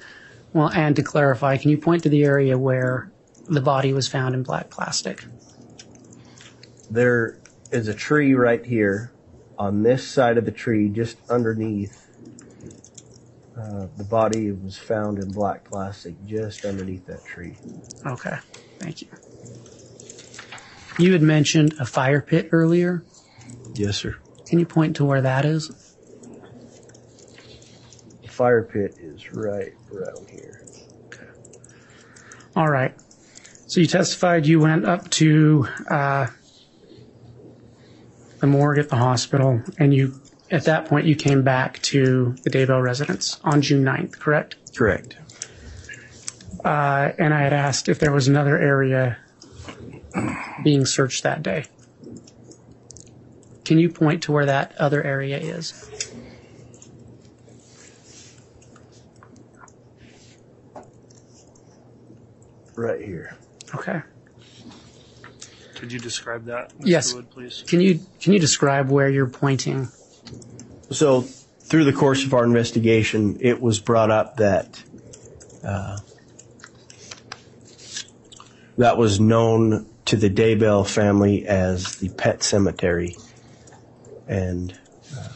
Well, and to clarify, can you point to the area where the body was found in black plastic? There is a tree right here. On this side of the tree, just underneath, uh, the body was found in black plastic, just underneath that tree. Okay. Thank you. You had mentioned a fire pit earlier. Yes, sir. Can you point to where that is? Fire pit is right around here. All right. So you testified you went up to uh, the morgue at the hospital, and you, at that point, you came back to the Daybell residence on June 9th, correct? Correct. Uh, and I had asked if there was another area being searched that day. Can you point to where that other area is? Right here. Okay. Could you describe that, Mr. Yes. Wood, please? Can you can you describe where you're pointing? So, through the course of our investigation, it was brought up that uh, that was known to the Daybell family as the pet cemetery, and uh,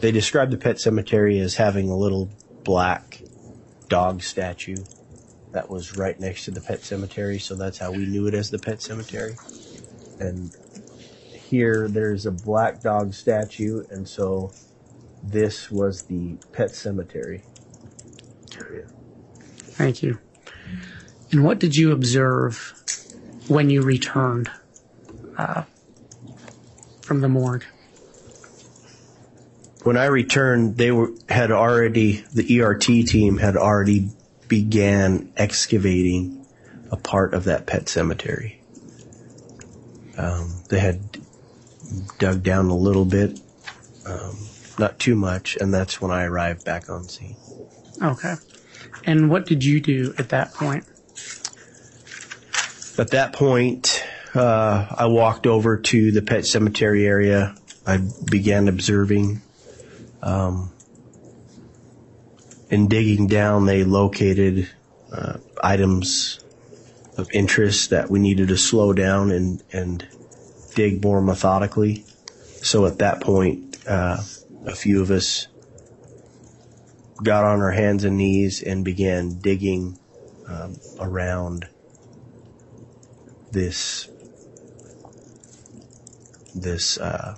they described the pet cemetery as having a little black dog statue that was right next to the pet cemetery. So that's how we knew it as the pet cemetery. And here there's a black dog statue, and so this was the pet cemetery area. Thank you. And what did you observe when you returned uh, from the morgue? When I returned, they were had already the ERT team had already began excavating a part of that pet cemetery. Um, they had dug down a little bit, um, not too much, and that's when I arrived back on scene. Okay. And what did you do at that point? At that point, uh, I walked over to the pet cemetery area. I began observing. Um, in digging down, they located uh, items of interest that we needed to slow down and, and dig more methodically. So at that point, uh, a few of us got on our hands and knees and began digging um, around this this uh,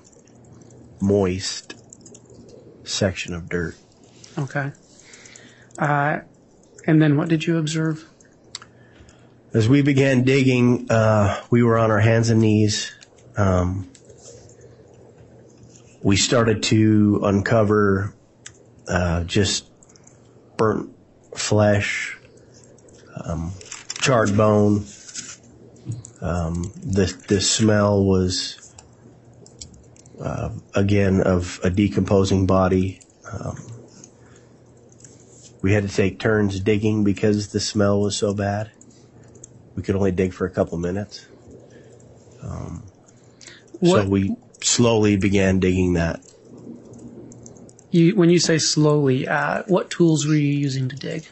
moist section of dirt. Okay. Uh, and then what did you observe? As we began digging, uh, we were on our hands and knees. Um, we started to uncover uh, just burnt flesh, um, charred bone. Um, the the smell was uh, again of a decomposing body. Um, we had to take turns digging because the smell was so bad. we could only dig for a couple minutes. Um, so we slowly began digging that. You, when you say slowly, uh, what tools were you using to dig?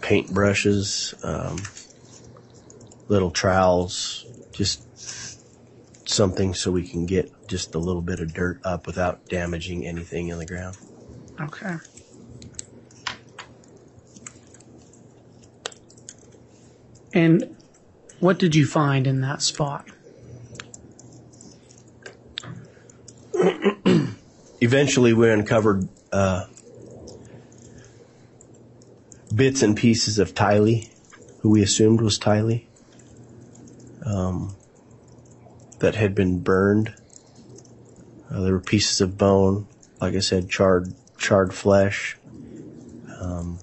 Paint brushes, um, little trowels, just something so we can get just a little bit of dirt up without damaging anything in the ground. Okay. And what did you find in that spot? Eventually, we uncovered uh, bits and pieces of Tylee, who we assumed was Tylee, um, that had been burned. Uh, there were pieces of bone, like I said, charred charred flesh. Um,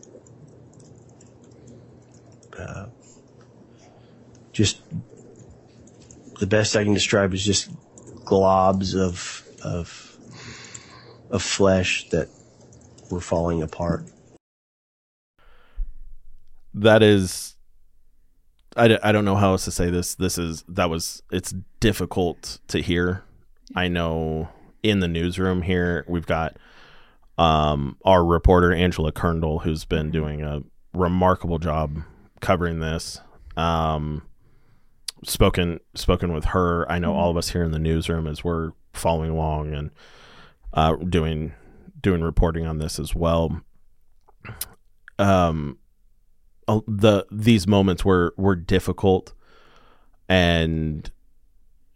uh, just the best I can describe is just globs of of of flesh that were falling apart. that is I, d- I don't know how else to say this this is that was it's difficult to hear i know in the newsroom here we've got um our reporter angela kerndl who's been doing a remarkable job covering this um spoken spoken with her. I know all of us here in the newsroom as we're following along and uh doing doing reporting on this as well. Um the these moments were were difficult and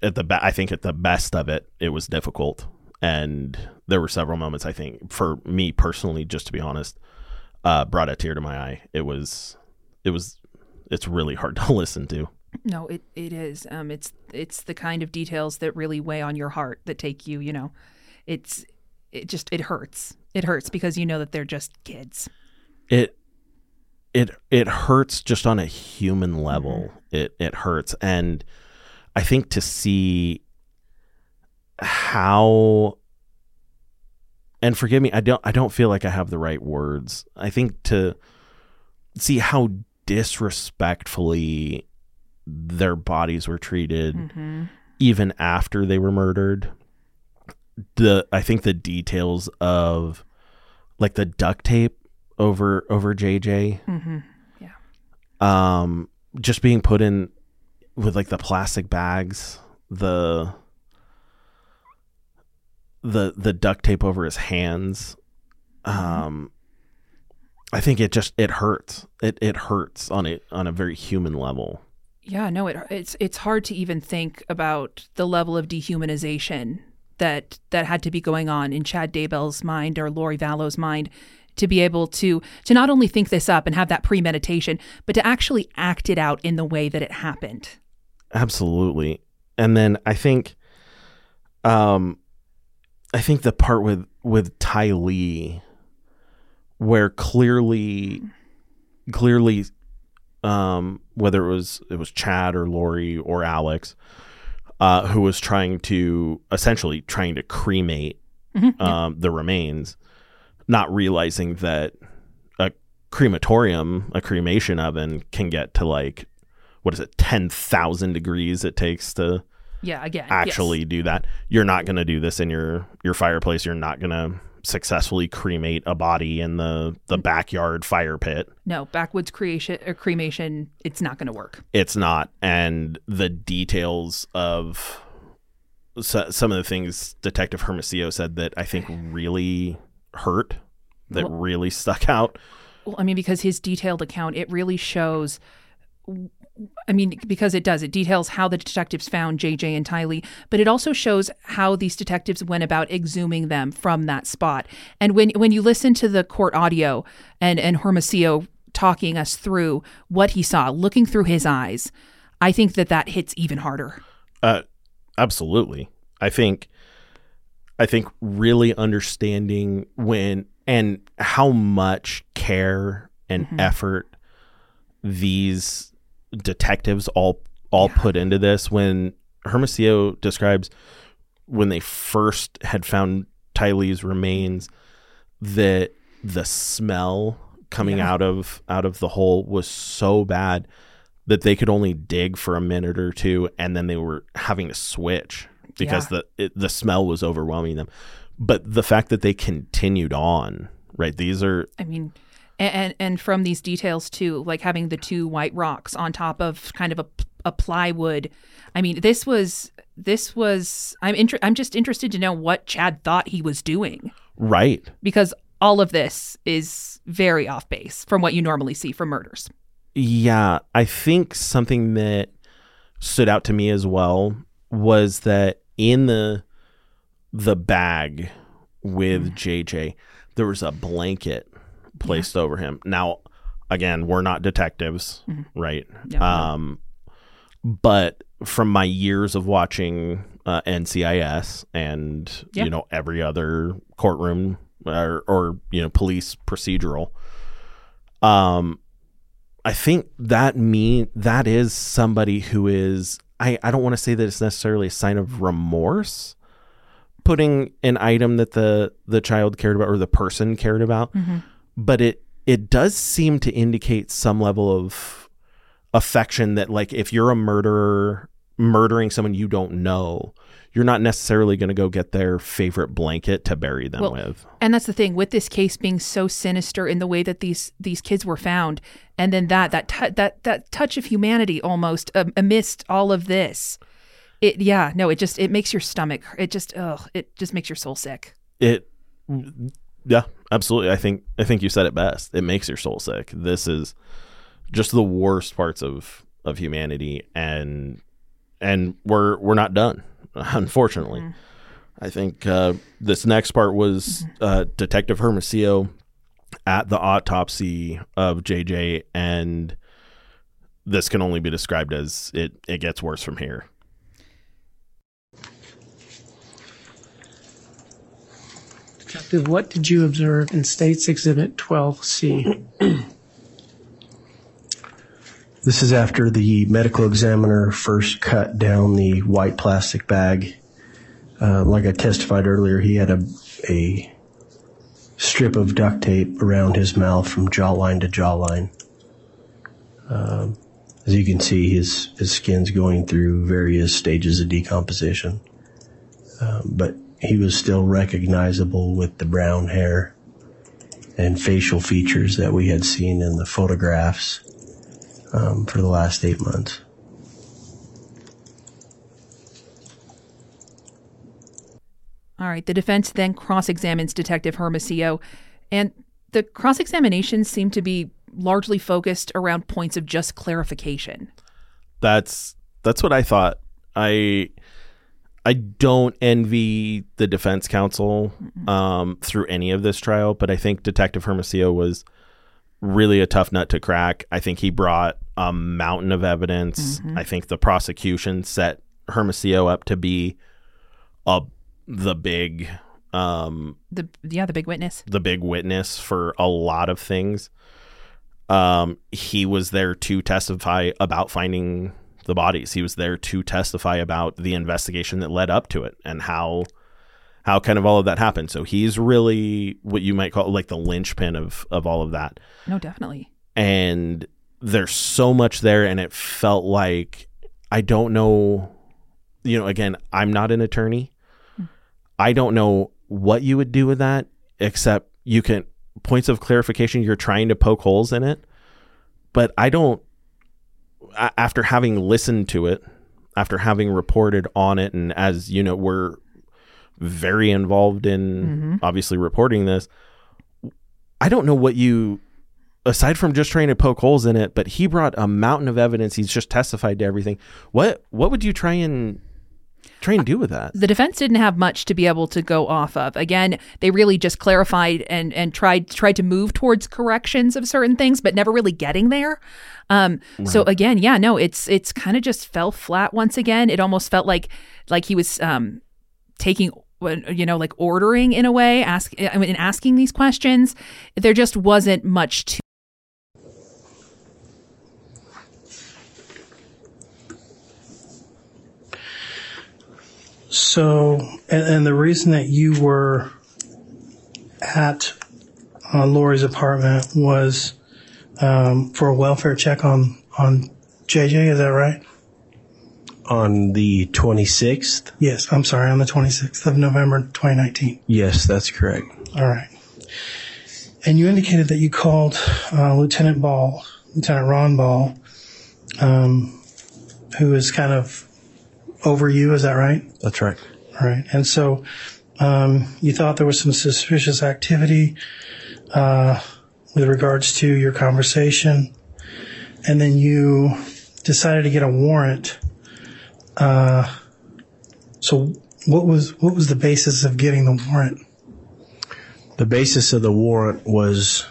at the be- I think at the best of it it was difficult. And there were several moments I think for me personally just to be honest uh brought a tear to my eye it was it was it's really hard to listen to No, it, it is. Um, it's it's the kind of details that really weigh on your heart that take you. You know, it's it just it hurts. It hurts because you know that they're just kids. it it it hurts just on a human level it it hurts and i think to see how and forgive me i don't i don't feel like i have the right words i think to see how disrespectfully their bodies were treated Mhm. even after they were murdered the i think the details of like the duct tape over over jj Mm-hmm. Yeah. Um just being put in with like the plastic bags the the the duct tape over his hands um i think it just it hurts it it hurts on a on a very human level Yeah, no, it, it's it's hard to even think about the level of dehumanization that that had to be going on in Chad Daybell's mind or Lori Vallow's mind to be able to to not only think this up and have that premeditation, but to actually act it out in the way that it happened. Absolutely. And then I think um I think the part with with Tylee where clearly clearly um whether it was it was Chad or Lori or Alex uh who was trying to essentially trying to cremate Mhm, um the remains not realizing that a crematorium a cremation oven can get to like what is it 10,000 degrees it takes to Yeah, again, actually yes. do that. You're not going to do this in your your fireplace. You're not going to successfully cremate a body in the the mm-hmm. backyard fire pit. No, backwoods creation or cremation, it's not going to work. It's not and the details of so, some of the things Detective Hermosillo said that I think really hurt that Well- really stuck out. Well, I mean, because his detailed account, it really shows. I mean, because it does. It details how the detectives found JJ and Tylee, but it also shows how these detectives went about exhuming them from that spot. And when when you listen to the court audio and and Hermosillo talking us through what he saw, looking through his eyes, I think that that hits even harder. Uh, absolutely. I think, I think really understanding when and how much care and Mhm. effort these detectives all all put into this. When Hermosillo describes when they first had found Tylee's remains, that the smell coming Yeah. out of out of the hole was so bad that they could only dig for a minute or two and then they were having to switch because Yeah. the it, the smell was overwhelming them but the fact that they continued on right these are I mean, and, and from these details too, like having the two white rocks on top of kind of a, a plywood. I mean, this was this was. I'm inter- I'm just interested to know what Chad thought he was doing right because all of this is very off base from what you normally see from murders. Yeah, I think something that stood out to me as well was that in the the bag with mm. JJ, there was a blanket placed over him. Now, again, we're not detectives, right? No, no. Um, but from my years of watching uh, NCIS and Yeah. you know every other courtroom or, or you know police procedural, um, I think that mean that is somebody who is I, I don't want to say that it's necessarily a sign of remorse putting an item that the the child cared about or the person cared about but it it does seem to indicate some level of affection that like if you're a murderer murdering someone you don't know you're not necessarily going to go get their favorite blanket to bury them Well, with And that's the thing with this case being so sinister in the way that these these kids were found, and then that that tou that that touch of humanity almost um, amidst all of this. It yeah no it just it makes your stomach it just ugh it just makes your soul sick. it yeah absolutely. I think i think you said it best. It makes your soul sick. This is just the worst parts of of humanity and and we're we're not done unfortunately. I think uh this next part was uh detective hermosillo at the autopsy of jj and this can only be described as it it gets worse from here What did you observe in States Exhibit 12C? This is after the medical examiner first cut down the white plastic bag. Uh, like I testified earlier, he had a, a strip of duct tape around his mouth from jawline to jawline. Um, as you can see, his, his skin's going through various stages of decomposition. Um, but he was still recognizable with the brown hair and facial features that we had seen in the photographs um, for the last eight months. All right the defense then cross examines Detective Hermosillo, and the cross examinations seem to be largely focused around points of just clarification. that's that's what I thought. I I don't envy the defense counsel um, through any of this trial, but I think Detective Hermosillo was really a tough nut to crack. I think he brought a mountain of evidence. I think the prosecution set Hermosillo up to be a the big um, The yeah the big witness. the big witness for a lot of things. Um, he was there to testify about finding the bodies. He was there to testify about the investigation that led up to it and how how kind of all of that happened. So he's really what you might call like the linchpin of of all of that. No definitely. And there's so much there and it felt like I don't know you know again, I'm not an attorney. Hmm. I don't know what you would do with that, except you can points of clarification. You're trying to poke holes in it, but I don't. After having listened to it, after having reported on it, and as you know, we're very involved in mm-hmm. obviously reporting this. I don't know what you, aside from just trying to poke holes in it, but he brought a mountain of evidence. He's just testified to everything. What what would you try and try and do with that? The defense didn't have much to be able to go off of. Again, they really just clarified and and tried tried to move towards corrections of certain things, but never really getting there. Um, So again, yeah, no, it's it's kind of just fell flat once again. It almost felt like like he was um, taking you know like ordering in a way ask I mean asking these questions there just wasn't much to So, and, and the reason that you were at on Lori's apartment was um, for a welfare check on on JJ. Is that right? On the 26th? Yes. I'm sorry. On the 26th of November, 2019. Yes, that's correct. All right. And you indicated that you called uh, Lieutenant Ball, Lieutenant Ron Ball, um, who is kind of over you. Is that right? That's right. All right. And so um, you thought there was some suspicious activity uh, with regards to your conversation, and then you decided to get a warrant. Uh, so what was what was the basis of getting the warrant? The basis of the warrant was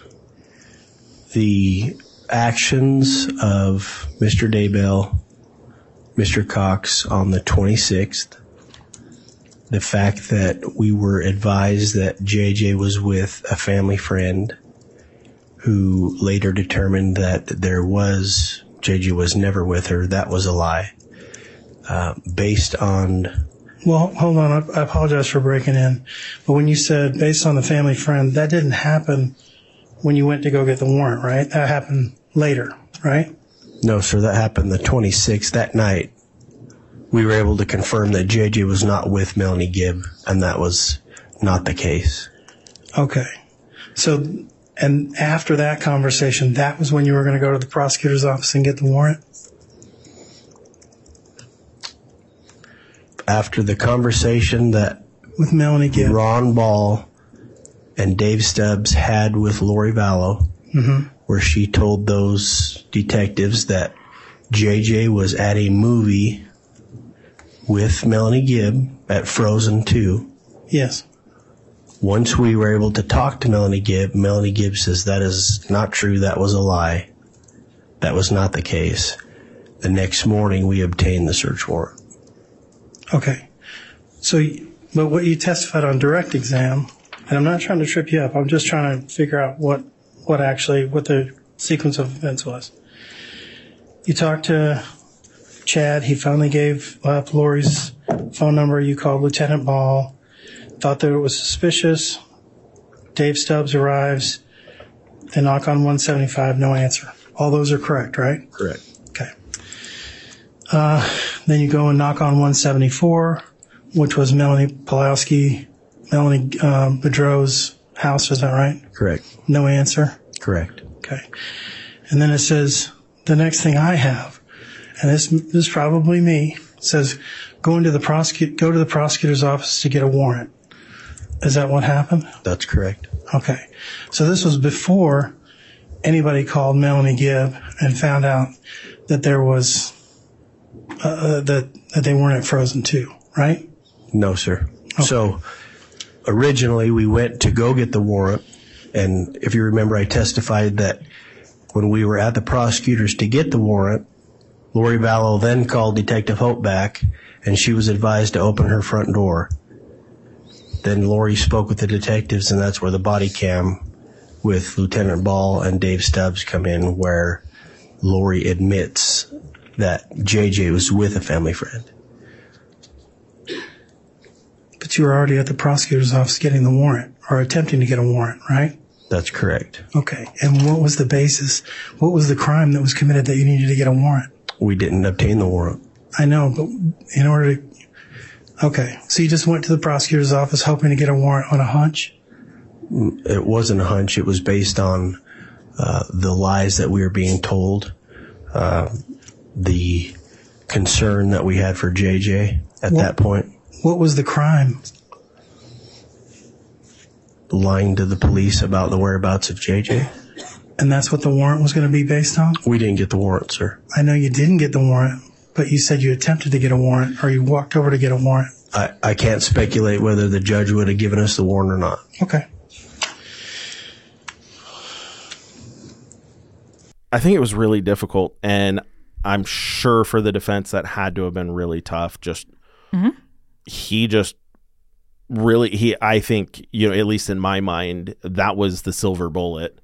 the actions of Mr. Daybell, Mr. Cox on the 26th, the fact that we were advised that JJ was with a family friend who later determined that there was, JJ was never with her, that was a lie. Uh, based on Well, hold on. I, I apologize for breaking in, but when you said based on the family friend, that didn't happen when you went to go get the warrant, right? That happened later, right? No, sir, that happened the 26th. That night, we were able to confirm that JJ was not with Melanie Gibb, and that was not the case. Okay. So, and after that conversation, that was when you were going to go to the prosecutor's office and get the warrant? After the conversation that with Melanie Gibb, Ron Ball and Dave Stubbs had with Lori Vallow, Mhm. Where she told those detectives that JJ was at a movie with Melanie Gibb at Frozen 2. Yes. Once we were able to talk to Melanie Gibb, Melanie Gibb says that is not true. That was a lie. That was not the case. The next morning, we obtained the search warrant. Okay. So, but what you testified on direct exam, and I'm not trying to trip you up. I'm just trying to figure out what, what actually, what the sequence of events was. You talked to Chad. He finally gave up Lori's phone number. You called Lieutenant Ball. Thought that it was suspicious. Dave Stubbs arrives. They knock on 175. No answer. All those are correct, right? Correct. Okay. Uh, then you go and knock on 174, which was Melanie Pawlowski, Melanie um, Boudreaux's house. Is that right? Correct. No answer. Correct. Okay. And then it says the next thing I have, and this, this is probably me, says go into the prosecute, go to the prosecutor's office to get a warrant. Is that what happened? That's correct. Okay. So this was before anybody called Melanie Gibb and found out that there was uh, that that they weren't at Frozen 2, right? No, sir. So originally we went to go get the warrant. And if you remember, I testified that when we were at the prosecutors to get the warrant, Lori Vallow then called Detective Hope back and she was advised to open her front door. Then Lori spoke with the detectives and that's where the body cam with Lieutenant Ball and Dave Stubbs come in where Lori admits that JJ was with a family friend. But you were already at the prosecutor's office getting the warrant or attempting to get a warrant, right? That's correct. Okay. And what was the basis? What was the crime that was committed that you needed to get a warrant? We didn't obtain the warrant. I know, but in order to Okay. So you just went to the prosecutor's office hoping to get a warrant on a hunch? It wasn't a hunch. It was based on uh, the lies that we were being told, uh, the concern that we had for JJ at What- that point, What was the crime? lying to the police about the whereabouts of JJ. And that's what the warrant was going to be based on? We didn't get the warrant, sir. I know you didn't get the warrant, but you said you attempted to get a warrant or you walked over to get a warrant. I, I can't speculate whether the judge would have given us the warrant or not. Okay. I think it was really difficult, and I'm sure for the defense that had to have been really tough. Just Mhm. He just really he I think you know at least in my mind that was the silver bullet.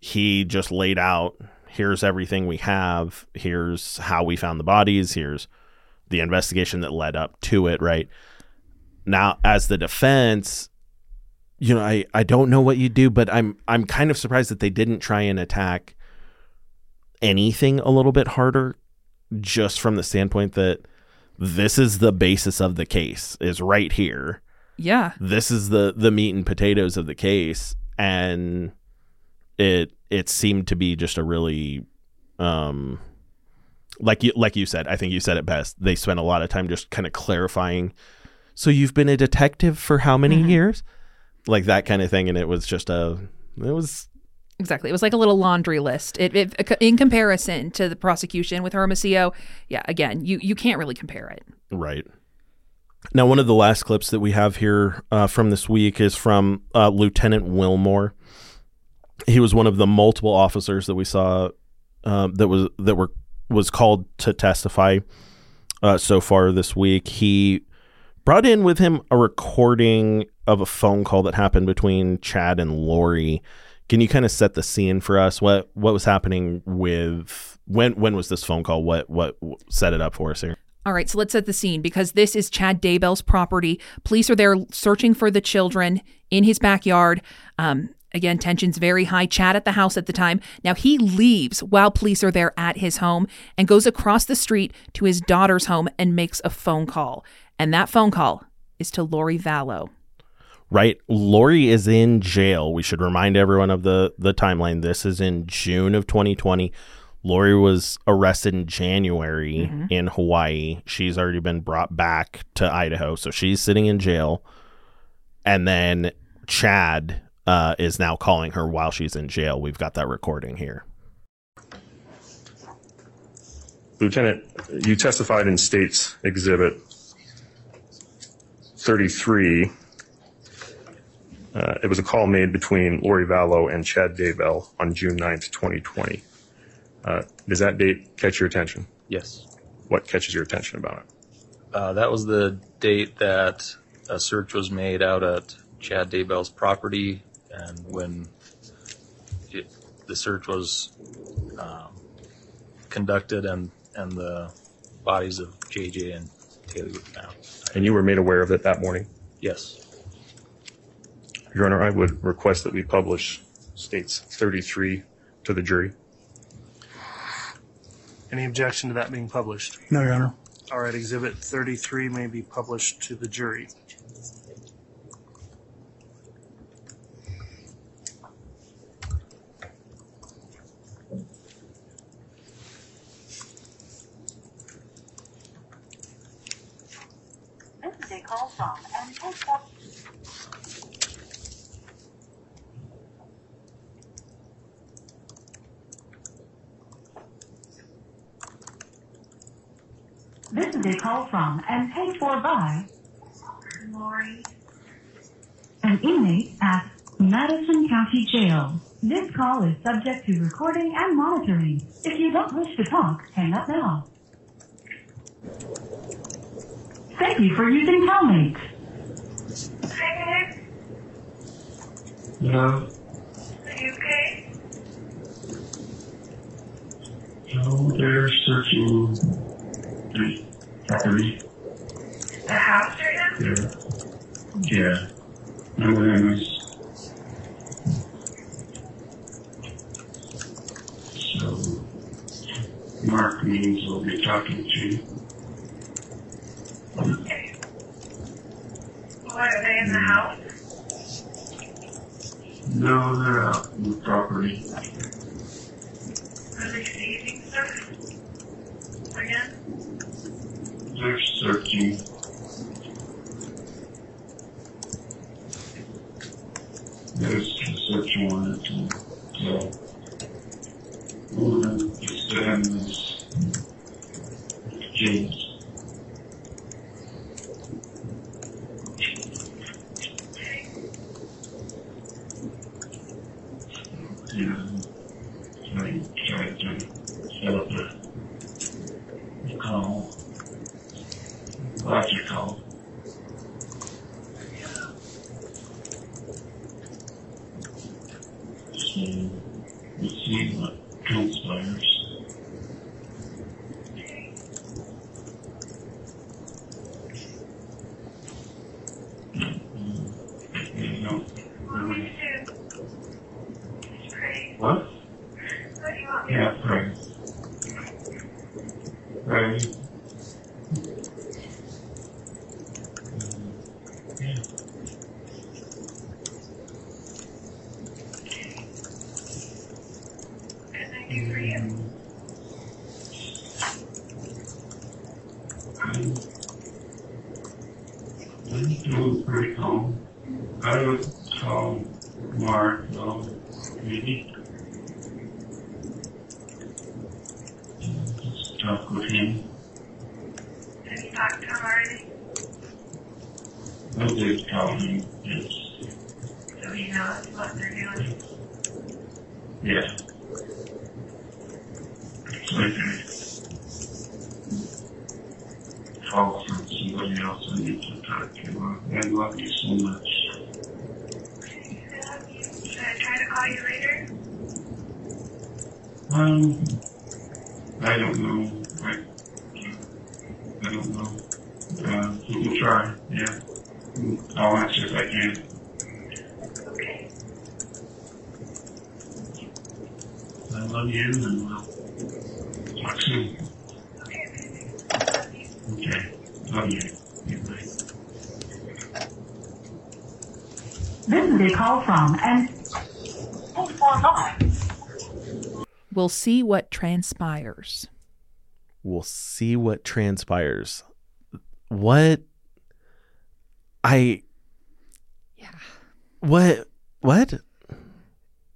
He just laid out here's everything we have, here's how we found the bodies, here's the investigation that led up to it, right? Now as the defense you know, I, I don't know what you do, but I'm I'm kind of surprised that they didn't try and attack anything a little bit harder, just from the standpoint that this is the basis of the case is right here. Yeah. This is the the meat and potatoes of the case, and it it seemed to be just a really um like you like you said, I think you said it best. They spent a lot of time just kind of clarifying. So you've been a detective for how many Mhm. years? Like that kind of thing, and it was just a it was Exactly. It was like a little laundry list. It, it in comparison to the prosecution with Hermosillo, yeah, again, you you can't really compare it. Right. Now, one of the last clips that we have here uh, from this week is from uh, Lieutenant Wilmore. He was one of the multiple officers that we saw uh, that was that were was called to testify uh, so far this week. He brought in with him a recording of a phone call that happened between Chad and Lori. Can you kind of set the scene for us? What what was happening with when when was this phone call? What what set it up for us here? All right, so let's set the scene because this is Chad Daybell's property. Police are there searching for the children in his backyard. Um, again, tensions very high. Chad at the house at the time. Now he leaves while police are there at his home and goes across the street to his daughter's home and makes a phone call. And that phone call is to Lori Vallow. Right? Lori is in jail. We should remind everyone of the the timeline. This is in June of 2020. Lori was arrested in January Mhm. in Hawaii. She's already been brought back to Idaho, so she's sitting in jail. And then Chad uh, is now calling her while she's in jail. We've got that recording here. Lieutenant, you testified in States Exhibit 33. Uh, it was a call made between Lori Vallow and Chad Daybell on June 9th, 2020. Uh, does that date catch your attention? Yes. What catches your attention about it? Uh, that was the date that a search was made out at Chad Daybell's property, and when it, the search was um, conducted, and and the bodies of JJ and Tylee were found. And you were made aware of it that morning? Yes. Your Honor, I would request that we publish States 33 to the jury. Any objection to that being published? No, Your Honor. All right, Exhibit 33 may be published to the jury. This is a call from and take up. This is a call from and paid for by Lori. An inmate at Madison County Jail. This call is subject to recording and monitoring. If you don't wish to talk, hang up now. Thank you for using Telmate. No, Are you okay? no, they're searching the property. The house right now? They're, yeah. No enemies. So, We'll be talking to you. What, are they in the house? No, they're out in the property. We'll see what transpires. We'll see what transpires. What I Yeah. What what?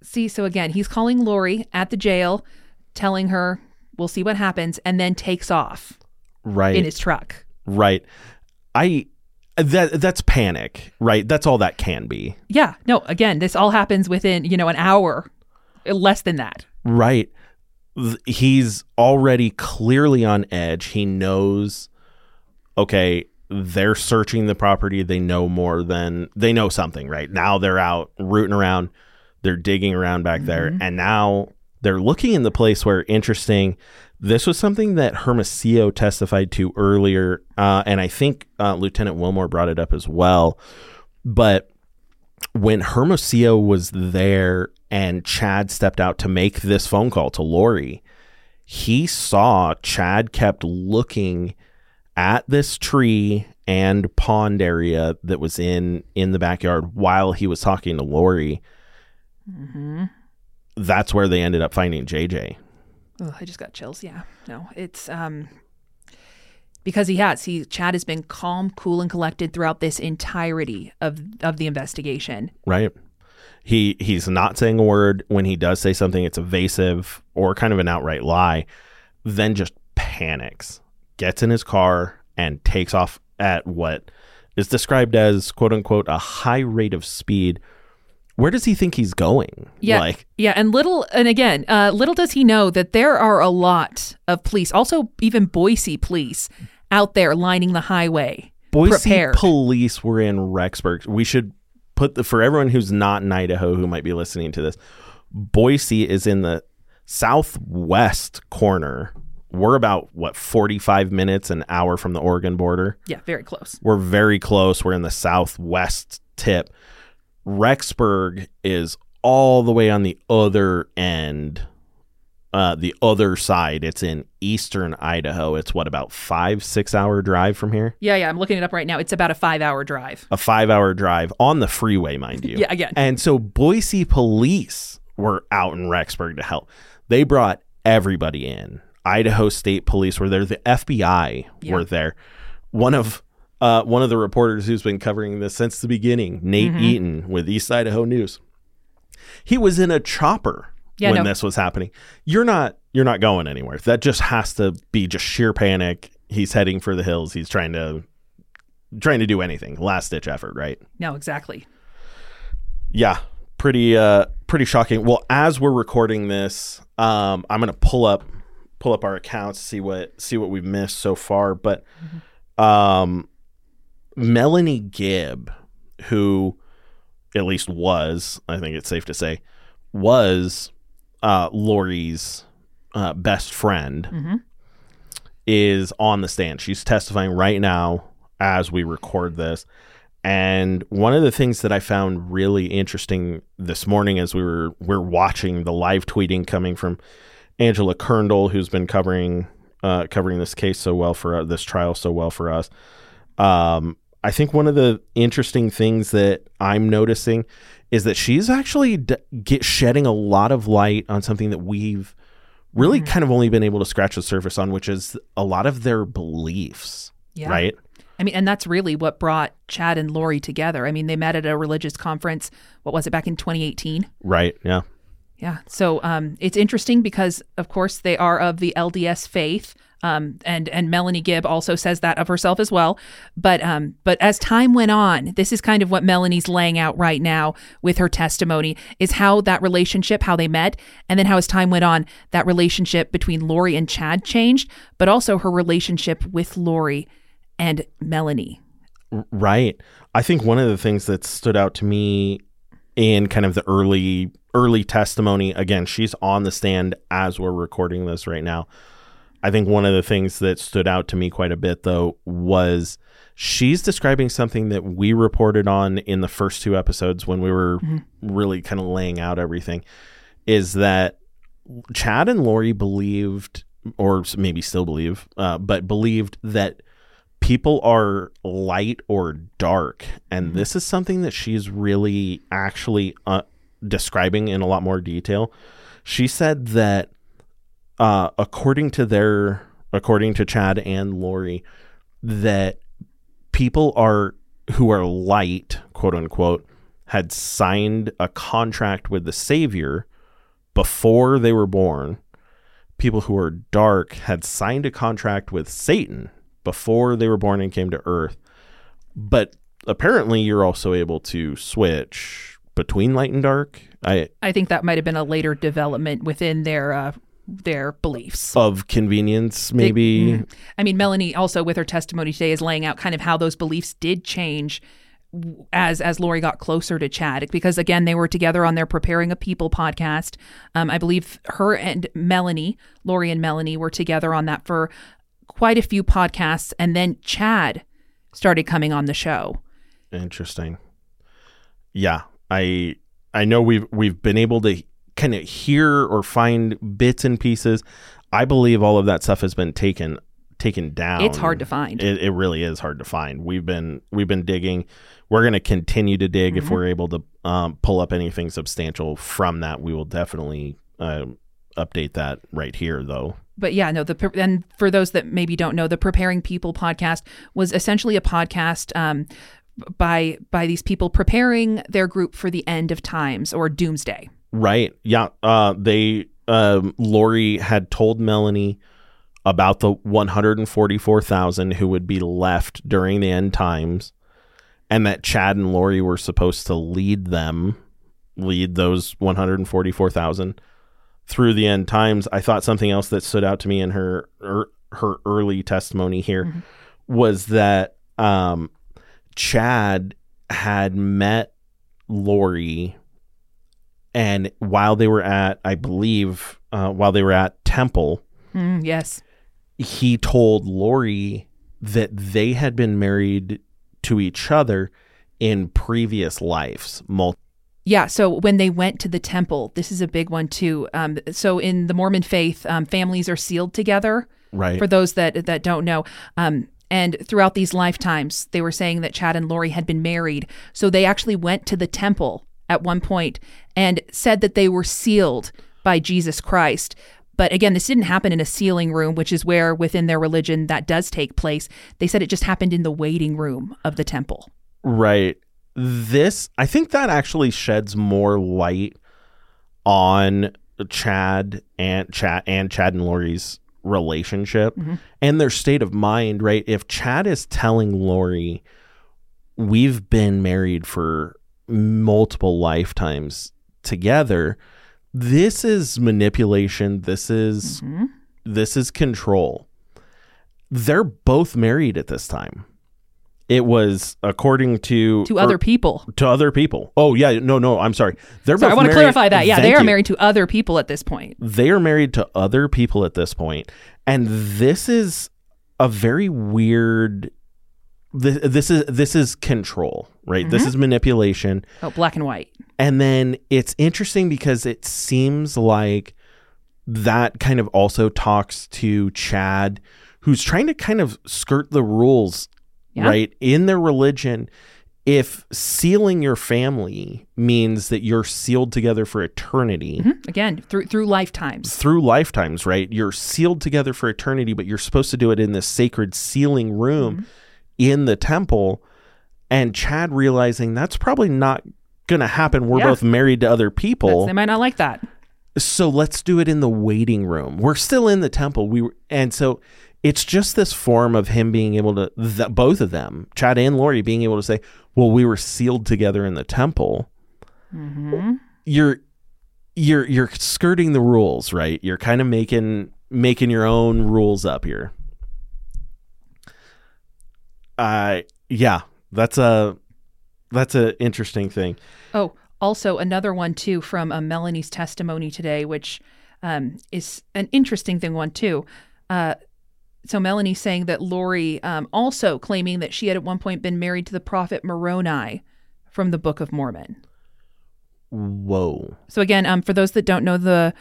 See, so again, he's calling Lori at the jail, telling her, we'll see what happens, and then takes off Right. in his truck. Right. I that that's panic, right? That's all that can be. Yeah. No, again, this all happens within, you know, an hour, less than that. Right. Th- He's already clearly on edge. He knows, okay, they're searching the property. They know more than they know something, right? Now they're out rooting around. They're digging around back there. And now they're looking in the place where, interesting, this was something that Hermosillo testified to earlier. Uh, and I think uh, Lieutenant Wilmore brought it up as well. But when Hermosillo was there and Chad stepped out to make this phone call to Lori, he saw Chad kept looking at this tree and pond area that was in in the backyard while he was talking to Lori. Mm-hmm. That's where they ended up finding JJ. Oh, I just got chills. Yeah. No, it's um because he has. He Chad has been calm, cool, and collected throughout this entirety of of the investigation. right? He he's not saying a word. When he does say something, it's evasive or kind of an outright lie. Then just panics, gets in his car, and takes off at what is described as "quote unquote" a high rate of speed. Where does he think he's going? Yeah. like yeah, and little and again, uh, little does he know that there are a lot of police, also even Boise police, out there lining the highway. Boise prepared. police were in Rexburg. We should put the for everyone who's not in Idaho who might be listening to this. Boise is in the southwest corner. We're about what 45 minutes an hour from the Oregon border. Yeah, very close. We're very close. We're in the southwest tip. Rexburg is all the way on the other end, uh, the other side. It's in eastern Idaho. It's what about five, six hour drive from here? Yeah, yeah, I'm looking it up right now. It's about a five hour drive. A five hour drive on the freeway, mind you. Yeah, again. And so Boise police were out in Rexburg to help. They brought everybody in. Idaho State Police were there. The FBI Yeah. were there. One of uh, one of the reporters who's been covering this since the beginning, Nate Mhm. Eaton with East Idaho News. He was in a chopper Yeah, when no. this was happening. You're not you're not going anywhere. That just has to be just sheer panic. He's heading for the hills. He's trying to trying to do anything. Last ditch effort, right? No, exactly. Yeah, pretty uh pretty shocking. Well, as we're recording this, um I'm going to pull up pull up our accounts see what see what we've missed so far, but um Melanie Gibb who at least was, I think it's safe to say, was uh Lori's uh best friend Mm-hmm. is on the stand. She's testifying right now as we record this. And one of the things that I found really interesting this morning as we were we're watching the live tweeting coming from Angela Kerndl, who's been covering uh, covering this case so well for uh, this trial so well for us. Um, I think one of the interesting things that I'm noticing is that she's actually d- get shedding a lot of light on something that we've really Mm-hmm. kind of only been able to scratch the surface on, which is a lot of their beliefs, Yeah. right? I mean, and that's really what brought Chad and Lori together. I mean, they met at a religious conference. What was it back in 2018? Right. Yeah. Yeah. So um, it's interesting because, of course, they are of the LDS faith. Um, and and Melanie Gibb also says that of herself as well. But um, but as time went on, this is kind of what Melanie's laying out right now with her testimony is how that relationship, how they met, and then how as time went on, that relationship between Lori and Chad changed, but also her relationship with Lori and Melanie. Right. I think one of the things that stood out to me in kind of the early early testimony again, she's on the stand as we're recording this right now. I think one of the things that stood out to me quite a bit though was she's describing something that we reported on in the first two episodes when we were Mhm. really kind of laying out everything is that Chad and Lori believed or maybe still believe uh, but believed that people are light or dark and this is something that she's really actually uh, describing in a lot more detail. She said that uh, according to their according to chad and lori that people are who are light quote unquote had signed a contract with the savior before they were born. People who are dark had signed a contract with satan before they were born and came to earth but apparently you're also able to switch between light and dark i I think that might have been a later development within their uh, their beliefs. of convenience maybe mm. I mean, Melanie also with her testimony today is laying out kind of how those beliefs did change as as Lori got closer to Chad because again they were together on their preparing a people podcast. Um, I believe her and Melanie, Lori and Melanie were together on that for quite a few podcasts, and then Chad started coming on the show. Interesting. Yeah, I I know we've we've been able to kind of hear or find bits and pieces. I believe all of that stuff has been taken taken down. It's hard to find. It, it really is hard to find. We've been we've been digging. We're going to continue to dig if Mhm. we're able to um, pull up anything substantial from that. We will definitely uh, update that right here, though. But yeah, no, the and for those that maybe don't know, the Preparing People podcast was essentially a podcast um, by by these people preparing their group for the end of times or doomsday. Right. Yeah. Uh, they, um, Lori had told Melanie about the 144,000 who would be left during the end times and that Chad and Lori were supposed to lead them, lead those 144,000 through the end times. I thought something else that stood out to me in her, her, her early testimony here was that, um, Chad had met Lori and while they were at i believe uh, while they were at temple Mm, yes. he told lori that they had been married to each other in previous lives Yeah, so when they went to the temple, this is a big one too. Um, so in the Mormon faith, um, families are sealed together. Right. For those that that don't know, um, and throughout these lifetimes, they were saying that Chad and Lori had been married. So they actually went to the temple at one point and said that they were sealed by Jesus Christ. But again, this didn't happen in a sealing room, which is where within their religion that does take place. They said it just happened in the waiting room of the temple. right this i think that actually sheds more light on chad and chad and chad and lori's relationship Mhm. and their state of mind right? If chad is telling lori we've been married for multiple lifetimes together this is manipulation. This is this is control. They're both married at this time it was according to To other people. to other people oh yeah no no i'm sorry they're So I want to clarify that. Yeah, Thank they are you. married to other people at this point. they are married to other people at this point and this is a very weird this, this is this is control right this Mhm. is manipulation Oh, black and white. and then it's interesting because it seems like that kind of also talks to Chad, who's trying to kind of skirt the rules, Yeah. right? In their religion, if sealing your family means that you're sealed together for eternity, Mhm. Again, through through lifetimes. through lifetimes, right? You're sealed together for eternity, but you're supposed to do it in this sacred sealing room. in the temple and Chad realizing that's probably not going to happen. We're Yeah. both married to other people. They might not like that. So let's do it in the waiting room. We're still in the temple. We were, and so it's just this form of him being able to th- both of them, Chad and Lori, being able to say, "Well, we were sealed together in the temple." Mm-hmm. You're you're you're skirting the rules, right? You're kind of making making your own rules up here. Uh yeah, that's a that's a interesting thing. Oh, also another one too from uh, Melanie's testimony today, which um, is an interesting thing one too. Uh, so Melanie's saying that Lori um, also claiming that she had at one point been married to the prophet Moroni from the Book of Mormon. Whoa. So again, um, for those that don't know, the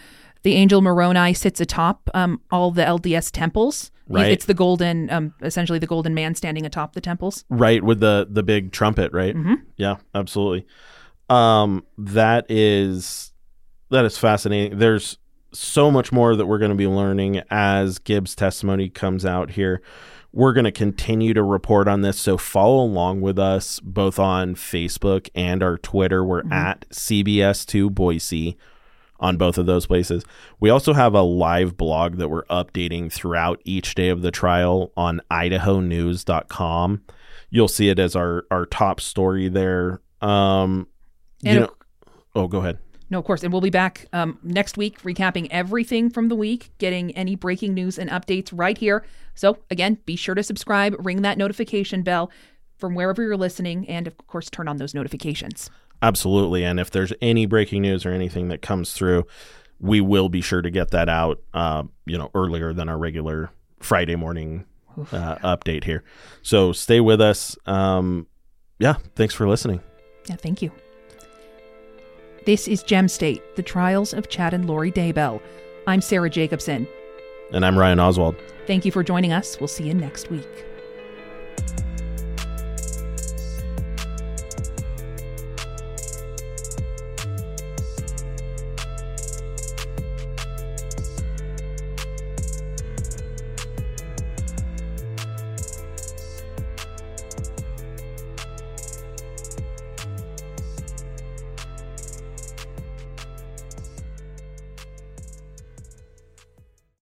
the angel Moroni sits atop um, all the LDS temples. Right. It's the golden, um, essentially the golden man standing atop the temples. Right with the the big trumpet, right? Mhm. Yeah, absolutely. Um that is that is fascinating. There's so much more that we're going to be learning as Gibb's testimony comes out here. We're going to continue to report on this, so follow along with us both on Facebook and our Twitter. We're Mhm. at CBS2 Boise on both of those places. We also have a live blog that we're updating throughout each day of the trial on idahonews.com. You'll see it as our our top story there. Um you And know, oh, go ahead. No, of course. And we'll be back um, next week recapping everything from the week, getting any breaking news and updates right here. So, again, be sure to subscribe, ring that notification bell from wherever you're listening, and of course, turn on those notifications. Absolutely. And if there's any breaking news or anything that comes through, we will be sure to get that out, uh, you know, earlier than our regular Friday morning uh, update here. So stay with us. Um, yeah. Thanks for listening. Yeah, thank you. This is Gem State, the trials of Chad and Lori Daybell. I'm Sarah Jacobson. And I'm Ryan Oswald. Thank you for joining us. We'll see you next week.